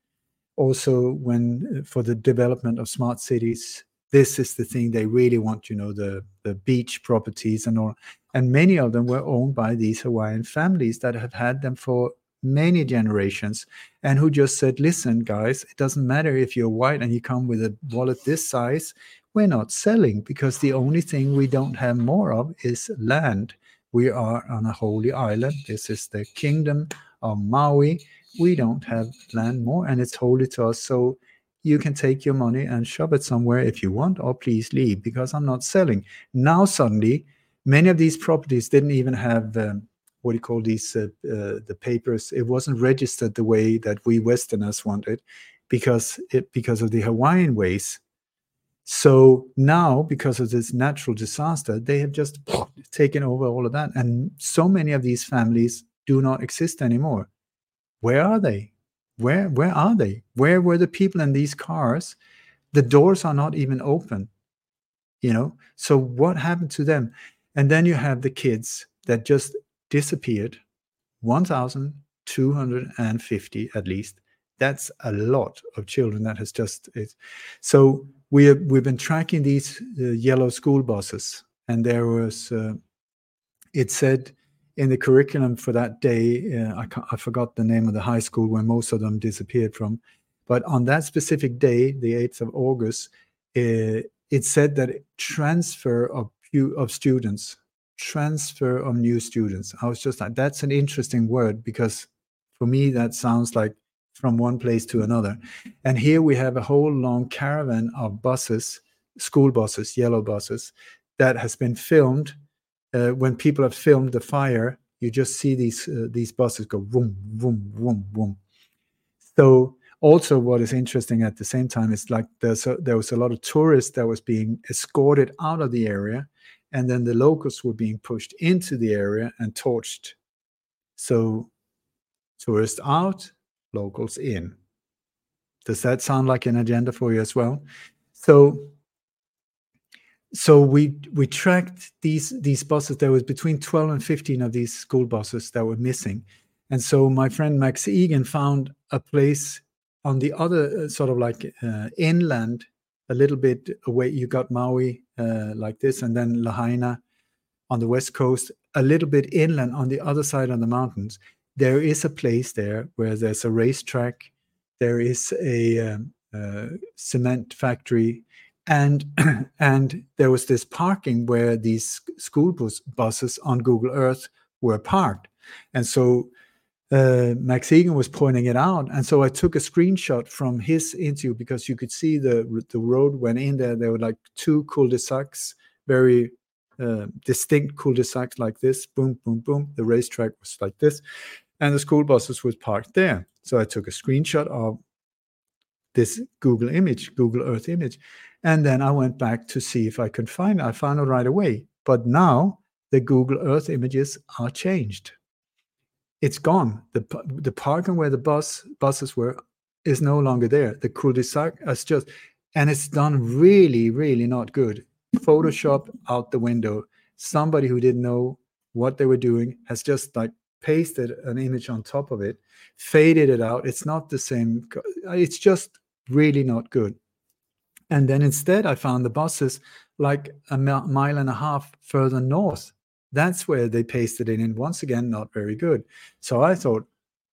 Also when uh, for the development of smart cities this is the thing they really want you know the the beach properties and all. And many of them were owned by these hawaiian families that have had them for many generations and who just said listen guys it doesn't matter if you're white and you come with a wallet this size we're not selling because the only thing we don't have more of is land. We are on a holy island. This is the kingdom of maui. We don't have land more and it's holy to us. So you can take your money and shove it somewhere if you want, or please leave because I'm not selling. Now, suddenly, many of these properties didn't even have um, what do you call these uh, uh, the papers. It wasn't registered the way that we Westerners wanted because it because of the Hawaiian ways. So now, because of this natural disaster, they have just <sniffs> taken over all of that, and so many of these families do not exist anymore. Where are they? Where where are they where were the people in these cars the doors are not even open you know so what happened to them and then you have the kids that just disappeared 1,250 at least. That's a lot of children that has just it. So we have, we've been tracking these uh, yellow school buses, and there was uh, it said in the curriculum for that day, uh, I, I forgot the name of the high school where most of them disappeared from, but on that specific day, the 8th of August, uh, it said that transfer of of students, transfer of new students. I was just like, that's an interesting word because for me that sounds like from one place to another. And here we have a whole long caravan of buses, school buses, yellow buses, that has been filmed. Uh, when people have filmed the fire, you just see these uh, these buses go boom, boom, boom, boom. So also, what is interesting at the same time is like there's a, there was a lot of tourists that was being escorted out of the area, and then the locals were being pushed into the area and torched. So, tourists out, locals in. Does that sound like an agenda for you as well? So so we we tracked these these buses. There was between 12 and 15 of these school buses that were missing. And so my friend Max Egan found a place on the other uh, sort of like uh, inland, a little bit away. You got Maui uh, like this, and then Lahaina on the west coast, a little bit inland on the other side of the mountains there is a place there where there's a racetrack, there is a, um, uh, cement factory, and <clears throat> and there was this parking where these school bus buses on Google Earth were parked, and so uh, Max Egan was pointing it out, and so I took a screenshot from his interview because you could see the the road went in there. There were like two cul-de-sacs, very uh, distinct cul-de-sacs like this. Boom, boom, boom. The racetrack was like this, and the school buses was parked there. So I took a screenshot of this Google image, Google Earth image, and then I went back to see if I could find it. I found it right away. But now the Google Earth images are changed. It's gone. The the parking where the bus buses were is no longer there. The cul-de-sac is just, and it's done really, really not good. Photoshop out the window. Somebody who didn't know what they were doing has just like pasted an image on top of it, faded it out. It's not the same. It's just really not good. And then instead, I found the buses like a mile and a half further north. That's where they pasted it in. And once again, not very good. So I thought,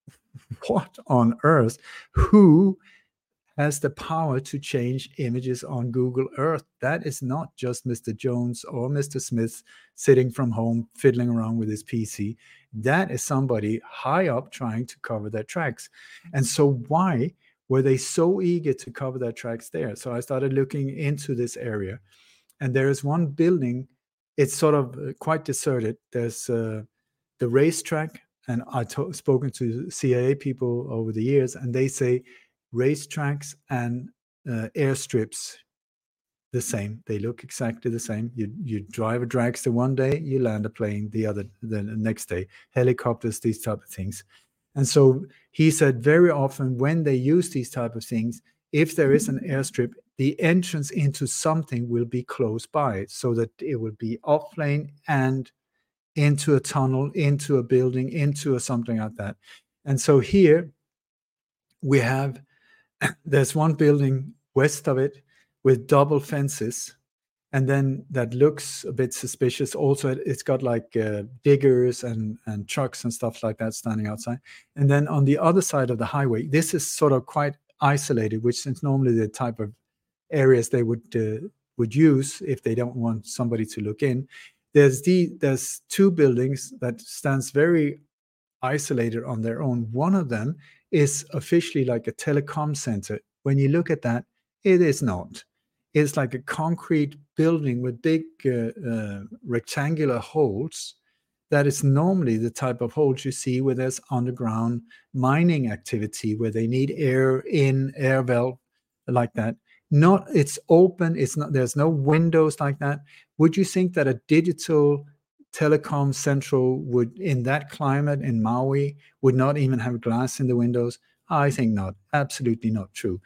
<laughs> what on earth? Who has the power to change images on Google Earth. That is not just Mr. Jones or Mr. Smith sitting from home fiddling around with his PC. That is somebody high up trying to cover their tracks. And so, why were they so eager to cover their tracks there? So, I started looking into this area, and there is one building. It's sort of uh, quite deserted. There's uh, the racetrack, and I've spoken to CIA people over the years, and they say racetracks and uh, airstrips the same. They look exactly the same. You you drive a dragster one day, you land a plane the other the next day. Helicopters, these type of things. And so he said very often when they use these type of things, if there is an airstrip, the entrance into something will be close by, so that it will be off plane and into a tunnel, into a building, into a something like that. And so here we have <coughs> there's one building west of it with double fences and then that looks a bit suspicious also it's got like uh, diggers and and trucks and stuff like that standing outside and then on the other side of the highway this is sort of quite isolated which is normally the type of areas they would uh, would use if they don't want somebody to look in there's the there's two buildings that stands very isolated on their own one of them is officially like a telecom center. When you look at that, it is not. It's like a concrete building with big uh, uh, rectangular holes. That is normally the type of holes you see where there's underground mining activity, where they need air in, air valve like that. Not, it's open. It's not. There's no windows like that. Would you think that a digital Telecom Central would, in that climate in Maui, would not even have glass in the windows? I think not. Absolutely not true.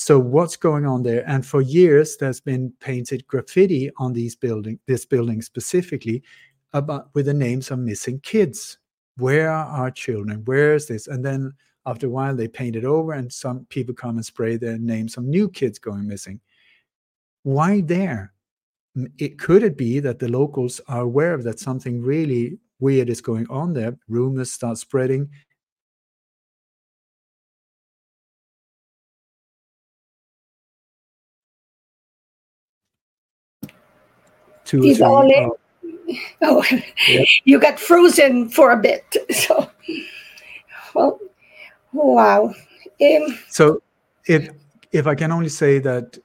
So what's going on there? And for years, there's been painted graffiti on these building, this building specifically, about with the names of missing kids. where are our children? Where is this? And then after a while, they paint it over, and some people come and spray their names. Some new kids going missing. Why there? It could it be that the locals are aware of that something really weird is going on there. Rumors start spreading. Two three. all uh, Oh, <laughs> Yep. you got frozen for a bit. <laughs> So, well, wow. Um, So if if I can only say that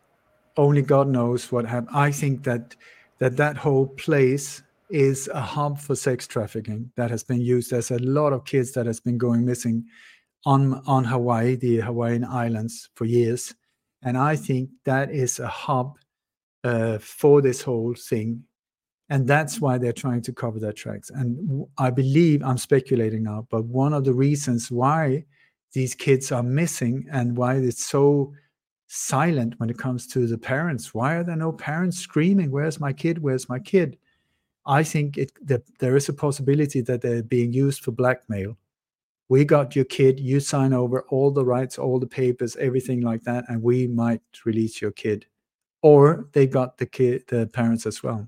only God knows what happened, I think that that that whole place is a hub for sex trafficking that has been used. There's a lot of kids that has been going missing on on Hawaii, the Hawaiian Islands, for years, and I think that is a hub uh, for this whole thing. And that's why they're trying to cover their tracks. And I believe I'm speculating now, but one of the reasons why these kids are missing and why it's so silent when it comes to the parents. Why are there no parents screaming, Where's my kid? Where's my kid? I think it that there is a possibility that they're being used for blackmail. We got your kid, you sign over all the rights, all the papers, everything like that, and we might release your kid. Or they got the kid, the parents as well.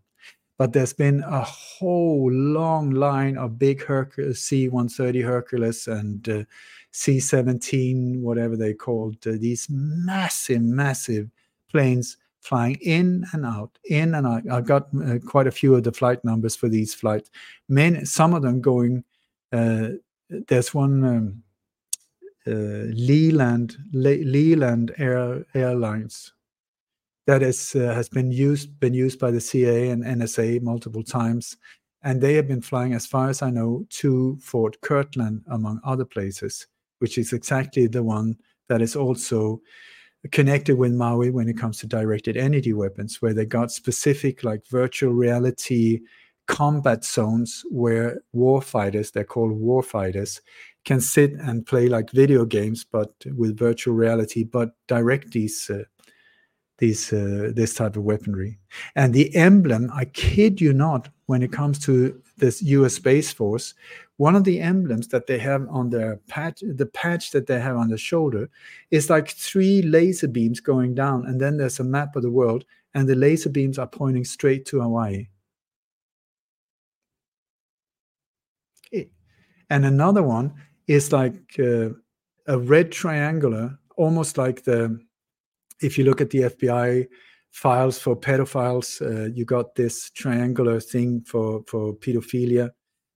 But there's been a whole long line of big Hercules, C-130 Hercules and uh, C-17, whatever they called, uh, these massive, massive planes flying in and out, in and out. I got uh, quite a few of the flight numbers for these flights. Many, some of them going. Uh, there's one um, uh, Leland Le- Leland Air Airlines that is uh, has been used been used by the CIA and NSA multiple times, and they have been flying, as far as I know, to Fort Kirtland among other places, which is exactly the one that is also connected with Maui when it comes to directed energy weapons, where they got specific like virtual reality combat zones where warfighters, they're called warfighters, can sit and play like video games, but with virtual reality, but direct these uh, these uh, this type of weaponry. And the emblem, I kid you not, when it comes to this U.S. Space Force, one of the emblems that they have on their patch, the patch that they have on the shoulder, is like three laser beams going down, and then there's a map of the world, and the laser beams are pointing straight to Hawaii. And another one is like uh, a red triangular, almost like the if you look at the FBI files for pedophiles, uh, you got this triangular thing for for pedophilia,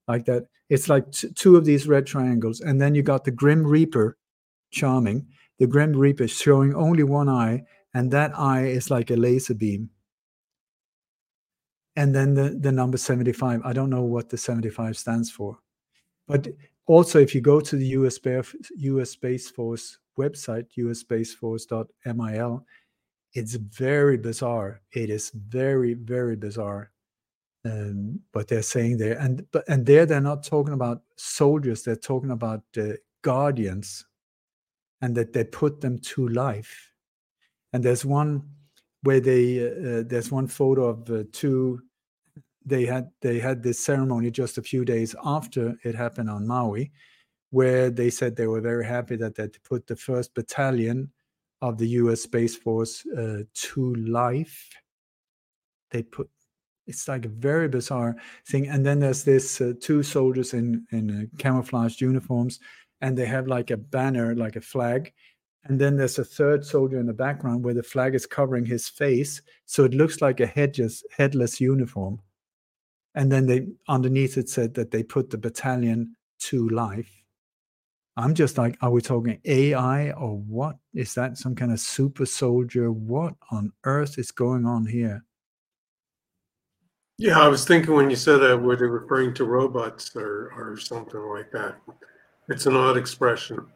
like that. It's like t- two of these red triangles, and then you got the Grim Reaper, charming. The Grim Reaper showing only one eye, and that eye is like a laser beam. And then the, the number 75. I don't know what the 75 stands for. But also, if you go to the US, US Space Force website, usspaceforce.mil, it's very bizarre. It is very, very bizarre. Um, but they're saying there, and but and there they're not talking about soldiers. They're talking about uh, guardians, and that they put them to life. And there's one where they uh, uh, there's one photo of uh, two they had they had this ceremony just a few days after it happened on Maui, where they said they were very happy that they put the first battalion of the U.S. Space Force uh, to life. They put it's like a very bizarre thing, and then there's this uh, two soldiers in in uh, camouflaged uniforms, and they have like a banner, like a flag, and then there's a third soldier in the background where the flag is covering his face, so it looks like a headless headless uniform and then they underneath it said that they put the battalion to life. I'm just like are we talking ai or what? Is that some kind of super soldier? What on earth is going on here? Yeah, I was thinking when you said that, were they referring to robots or, or something like that? It's an odd expression.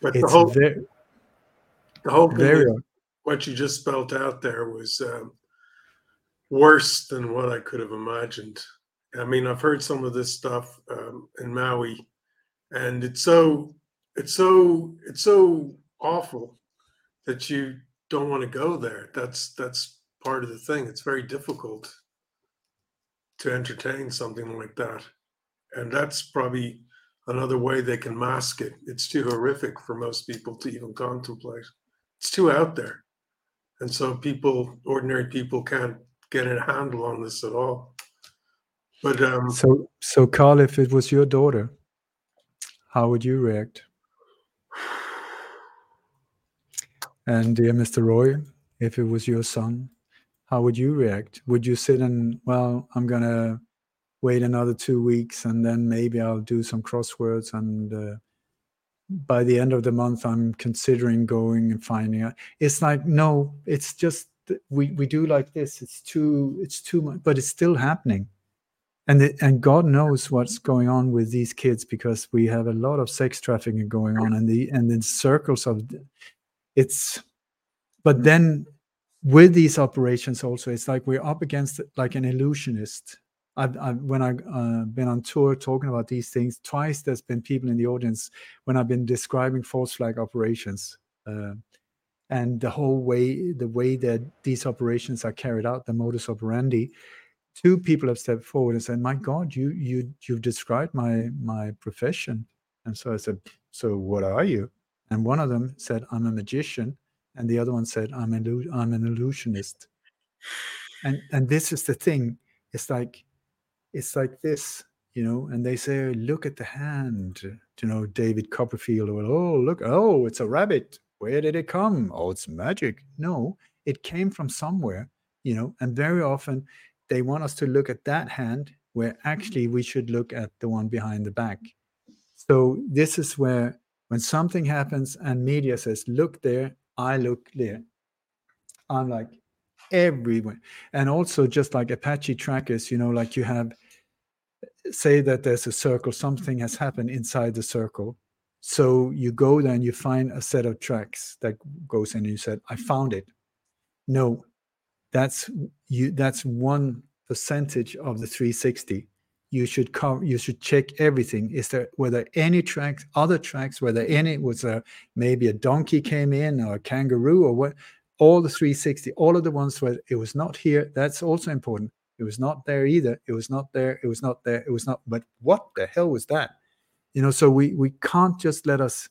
But the whole, very the whole what you just spelt out there was um, worse than what I could have imagined. I mean, I've heard some of this stuff um, in Maui, and it's so, it's so, it's so awful that you don't want to go there. That's that's part of the thing. It's very difficult to entertain something like that. and that's probably another way they can mask it. It's too horrific for most people to even contemplate. It's too out there, and so people, ordinary people, can't get a handle on this at all. But um, So, so Carl, if it was your daughter, how would you react? And dear Mr. Roy, if it was your son, how would you react? Would you sit and, well, I'm going to wait another two weeks and then maybe I'll do some crosswords and uh, by the end of the month I'm considering going and finding out. It's like, no, it's just we, we do like this. It's too it's too much, but it's still happening. And the, and God knows what's going on with these kids because we have a lot of sex trafficking going on and the and the circles of it's but then with these operations also it's like we're up against like an illusionist I've, I've when I've uh, been on tour talking about these things twice there's been people in the audience when I've been describing false flag operations uh, and the whole way the way that these operations are carried out the modus operandi two people have stepped forward and said my god you you you've described my my profession. And so I said so what are you? And one of them said i'm a magician. And the other one said i'm an i'm an illusionist. And and this is the thing. It's like it's like this you know and they say look at the hand you know david copperfield or oh look oh it's a rabbit where did it come? Oh it's magic. No it came from somewhere you know and very often they want us to look at that hand where actually we should look at the one behind the back. So this is where when something happens and media says look there i look there i'm like everywhere. And also just like apache trackers you know like you have say that there's a circle something has happened inside the circle so you go there and you find a set of tracks that goes in and you said i found it. No that's you that's one percentage of the 360 you should come you should check everything. Is there were there any tracks other tracks were there any was there maybe a donkey came in or a kangaroo or what? All the 360 all of the ones where it was not here. That's also important. It was not there either. It was not there. It was not there. It was not but what the hell was that you know so we we can't just let us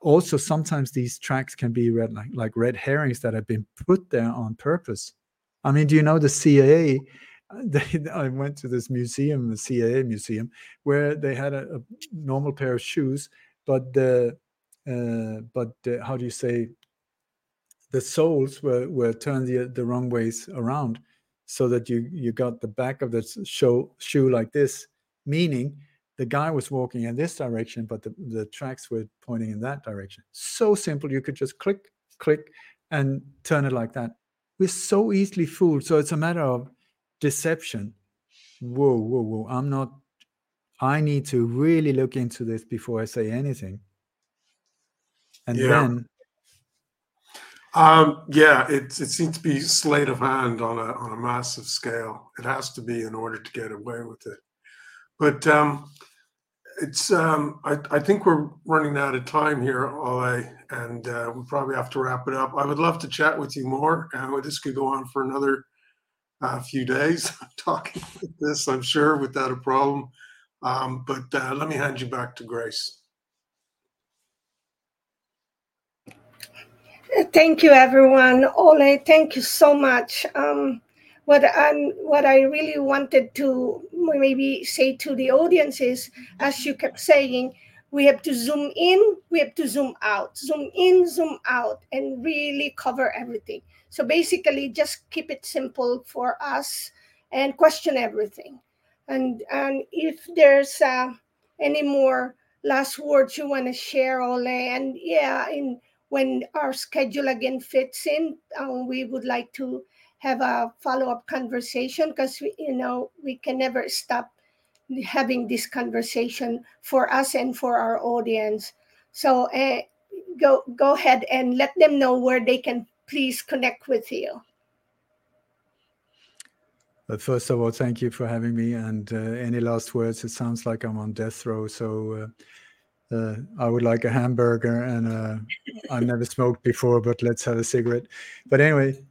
also sometimes these tracks can be red like, like red herrings that have been put there on purpose. I mean do you know the cia <laughs> they, i went to this museum the cia museum where they had a, a normal pair of shoes but the uh, but the, how do you say the soles were were turned the, the wrong ways around so that you you got the back of the show, shoe like this meaning the guy was walking in this direction but the, the tracks were pointing in that direction so simple you could just click click and turn it like that we're so easily fooled so it's a matter of deception whoa whoa whoa i'm not i need to really look into this before i say anything and Yeah. then Um, yeah, it, it seems to be sleight of hand on a on a massive scale. It has to be in order to get away with it. But um, it's um, I, I think we're running out of time here, Ole, and uh, we probably have to wrap it up. I would love to chat with you more, and this could go on for another uh, few days <laughs> talking this. I'm sure without a problem. Um, but uh, let me hand you back to Grace. Thank you, everyone. Ole, thank you so much. Um, what I'm, what I really wanted to maybe say to the audience is, as you kept saying, we have to zoom in, we have to zoom out, zoom in, zoom out, and really cover everything. So basically, just keep it simple for us and question everything. And and if there's uh, any more last words you want to share, Ole, and yeah, in when our schedule again fits in, um, we would like to have a follow-up conversation because you know we can never stop having this conversation for us and for our audience. So uh, go go ahead and let them know where they can please connect with you. But first of all, thank you for having me. And uh, any last words? It sounds like I'm on death row. So uh, uh, I would like a hamburger, and uh, I've never smoked before, but let's have a cigarette. But anyway,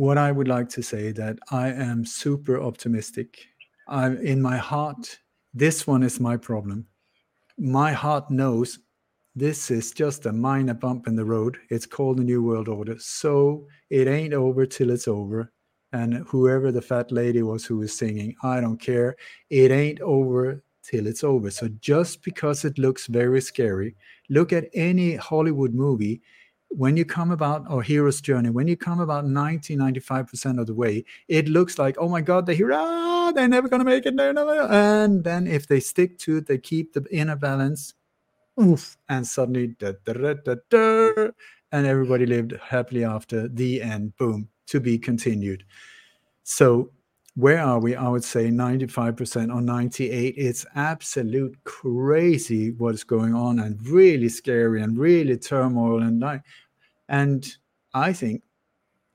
what I would like to say that I am super optimistic. I'm in my heart. This one is my problem. My heart knows this is just a minor bump in the road. It's called the New World Order. So it ain't over till it's over. And whoever the fat lady was who was singing, I don't care. It ain't over till it's over. So just because it looks very scary, look at any Hollywood movie. When you come about, or hero's journey, when you come about 90, 95% of the way, it looks like, oh my God, the hero, ah, they're never going to make it. They're never. And then if they stick to it, they keep the inner balance, oof, and suddenly, da, da, da, and everybody lived happily after the end. Boom, to be continued. So where are we? I would say 95% or 98. It's absolute crazy what's going on and really scary and really turmoil and like and I think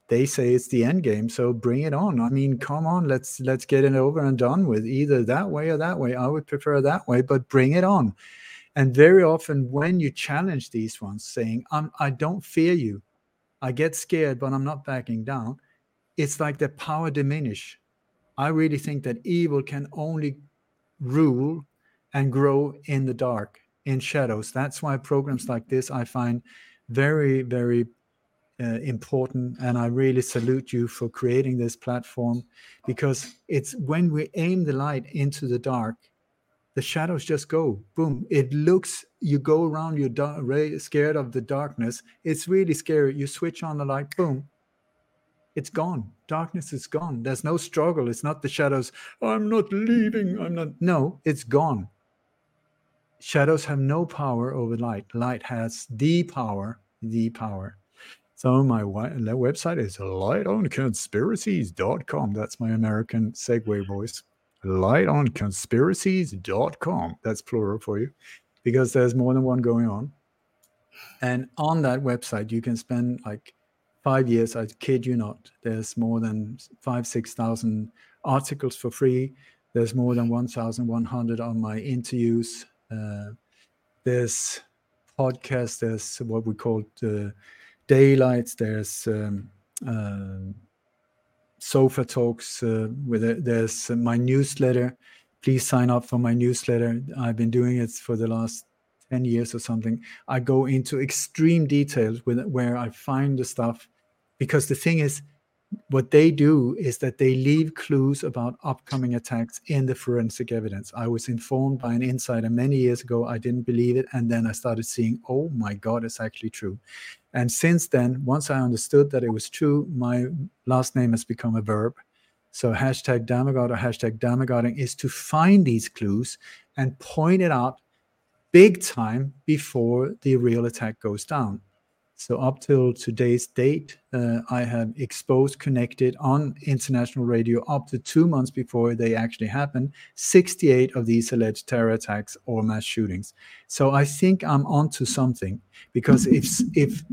they say it's the end game, so bring it on. I mean, come on, let's let's get it over and done with either that way or that way. I would prefer that way, but bring it on. And very often when you challenge these ones saying, I'm, I don't fear you. I get scared, but I'm not backing down. It's like the power diminish I really think that evil can only rule and grow in the dark, in shadows. That's why programs like this I find very, very uh, important. And I really salute you for creating this platform because it's when we aim the light into the dark, the shadows just go boom. It looks, you go around, you're da- scared of the darkness. It's really scary. You switch on the light, boom, it's gone. Darkness is gone. There's no struggle. It's not the shadows. I'm not leaving. I'm not. No, it's gone. Shadows have no power over light. Light has the power, the power. So my website is lightonconspiracies.com. That's my American segue voice. Lightonconspiracies.com. That's plural for you because there's more than one going on. And on that website, you can spend like five years, I kid you not, there's more than five, 6,000 articles for free. There's more than 1,100 on my interviews. Uh, there's podcasts, there's what we call the daylights, there's um, uh, sofa talks uh, with it. there's my newsletter please sign up for my newsletter i've been doing it for the last 10 years or something i go into extreme details with where i find the stuff because the thing is what they do is that they leave clues about upcoming attacks in the forensic evidence. I was informed by an insider many years ago. I didn't believe it. And then I started seeing, oh my God, it's actually true. And since then, once I understood that it was true, my last name has become a verb. So hashtag Dammegard or hashtag Dammegarding is to find these clues and point it out big time before the real attack goes down. So up till today's date, uh, I have exposed, connected on international radio up to two months before they actually happen, 68 of these alleged terror attacks or mass shootings. So I think I'm onto something because <laughs> if if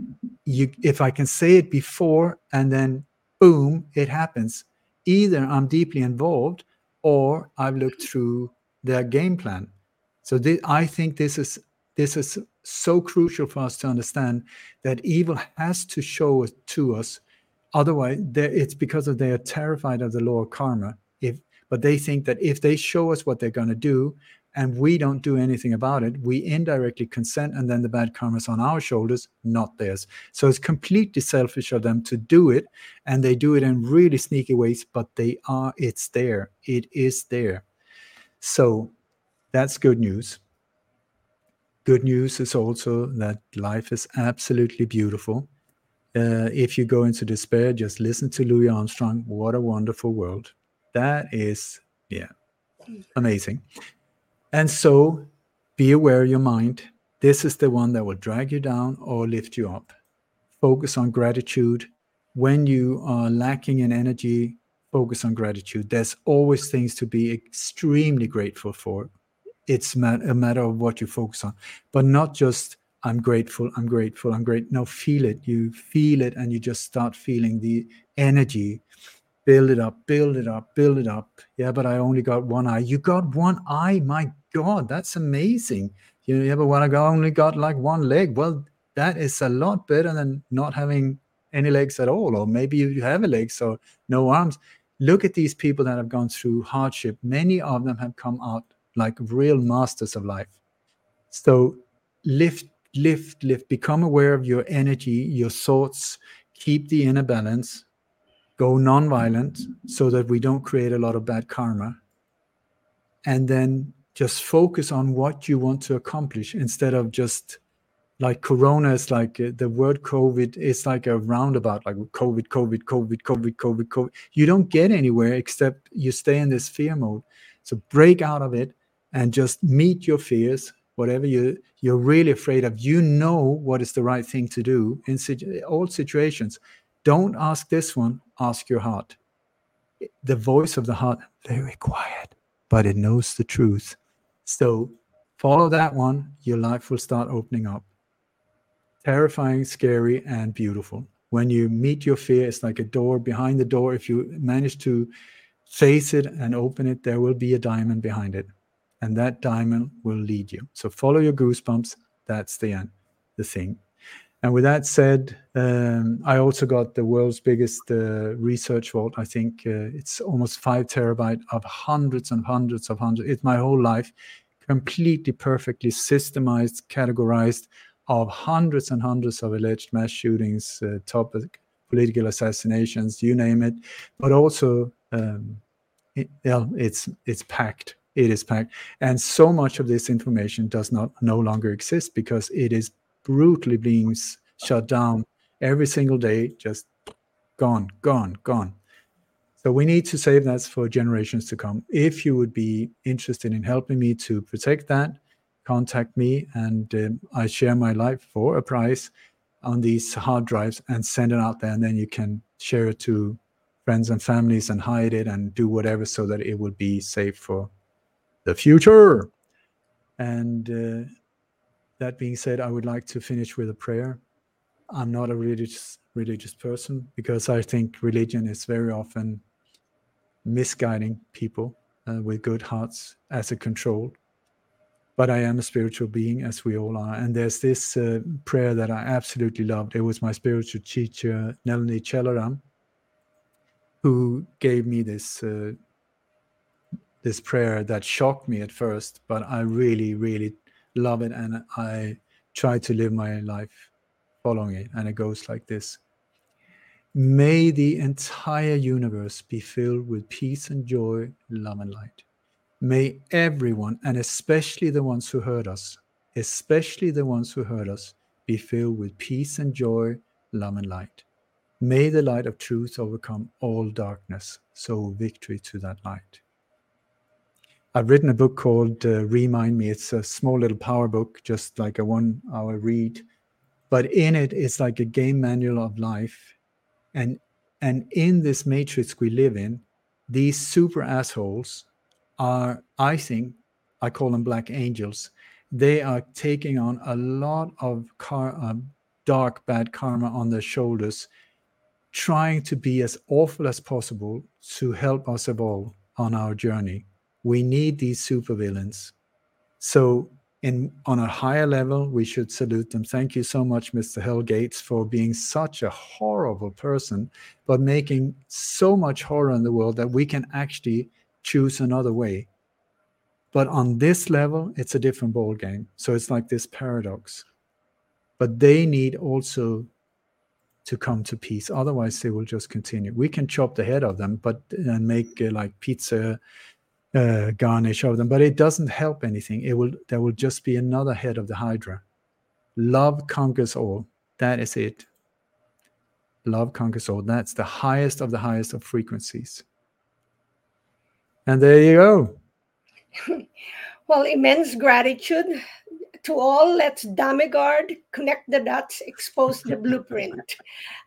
you if I can say it before and then boom, it happens, either I'm deeply involved or I've looked through their game plan. So th- I think this is this is so crucial for us to understand that evil has to show it to us. Otherwise, it's because of they are terrified of the law of karma. If but they think that if they show us what they're going to do and we don't do anything about it, we indirectly consent, and then the bad karma's on our shoulders, not theirs. So it's completely selfish of them to do it, and they do it in really sneaky ways. But they are, it's there, it is there. So that's good news. Good news is also that life is absolutely beautiful. Uh, if you go into despair, just listen to Louis Armstrong. What a wonderful world. That is, yeah, amazing. And so be aware of your mind. This is the one that will drag you down or lift you up. Focus on gratitude. When you are lacking in energy, focus on gratitude. There's always things to be extremely grateful for it's a matter of what you focus on. But not just i'm grateful i'm grateful i'm great. No feel it. You feel it and you just start feeling the energy. Build it up build it up build it up. Yeah but i only got one eye. You got one eye? My god that's amazing. You know yeah but what i only got like one leg? Well that is a lot better than not having any legs at all or maybe you have a leg so no arms. Look at these people that have gone through hardship. Many of them have come out like real masters of life. So lift, lift, lift. Become aware of your energy, your thoughts. Keep the inner balance. Go non-violent so that we don't create a lot of bad karma. And then just focus on what you want to accomplish instead of just like corona is like uh, the word covid is like a roundabout like covid covid covid covid covid covid you don't get anywhere except you stay in this fear mode so break out of it and just meet your fears whatever you you're really afraid of you know what is the right thing to do in all situations. Don't ask this one ask your heart. The voice of the heart very quiet but it knows the truth. So follow that one your life will start opening up. Terrifying scary and beautiful. When you meet your fear it's like a door behind the door if you manage to face it and open it there will be a diamond behind it and that diamond will lead you. So follow your goosebumps. That's the end, the thing. And with that said, um, I also got the world's biggest uh, research vault. I think uh, it's almost five terabyte of hundreds and hundreds of hundreds. It's my whole life, completely perfectly systemized, categorized of hundreds and hundreds of alleged mass shootings, uh, topic, political assassinations, you name it. But also, um, it, it's it's packed it is packed. And so much of this information does not no longer exist because it is brutally being shut down every single day just gone gone gone. So we need to save that for generations to come. If you would be interested in helping me to protect that contact me and um, i share my life for a price on these hard drives and send it out there and then you can share it to friends and families and hide it and do whatever so that it will be safe for the future. And uh, that being said, I would like to finish with a prayer. I'm not a religious religious person because I think religion is very often misguiding people uh, with good hearts as a control. But I am a spiritual being, as we all are. And there's this uh, prayer that I absolutely loved. It was my spiritual teacher, Nelani Chelaram, who gave me this uh, this prayer that shocked me at first, but I really, really love it. And I try to live my life following it. And it goes like this May the entire universe be filled with peace and joy, love and light. May everyone, and especially the ones who hurt us, especially the ones who hurt us, be filled with peace and joy, love and light. May the light of truth overcome all darkness. So victory to that light. I've written a book called uh, Remind Me. It's a small little power book, just like a one hour read. But in it, it's like a game manual of life. And, and in this matrix we live in, these super assholes are, I think, I call them black angels. They are taking on a lot of car, uh, dark, bad karma on their shoulders, trying to be as awful as possible to help us evolve on our journey we need these supervillains. So, in on a higher level, we should salute them. Thank you so much, Mr. Hell Gates, for being such a horrible person, but making so much horror in the world that we can actually choose another way. But on this level, it's a different ball game. So it's like this paradox. But they need also to come to peace. Otherwise, they will just continue. We can chop the head of them, but and make uh, like pizza uh, garnish of them, but it doesn't help anything. It will there will just be another head of the Hydra. Love conquers all. That is it. Love conquers all. That's the highest of the highest of frequencies. And there you go. <laughs> well, immense gratitude to all. Let's Dammegard connect the dots, expose the <laughs> blueprint,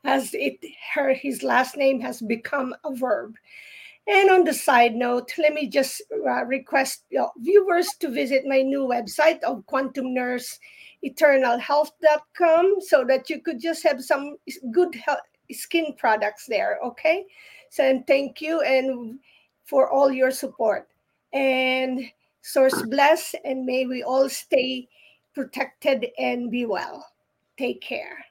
as it her his last name has become a verb. And on the side note, let me just uh, request viewers to visit my new website of Quantum Nurse eternalhealth.com so that you could just have some good health, skin products there okay? So and thank you and for all your support. And source bless and may we all stay protected and be well. Take care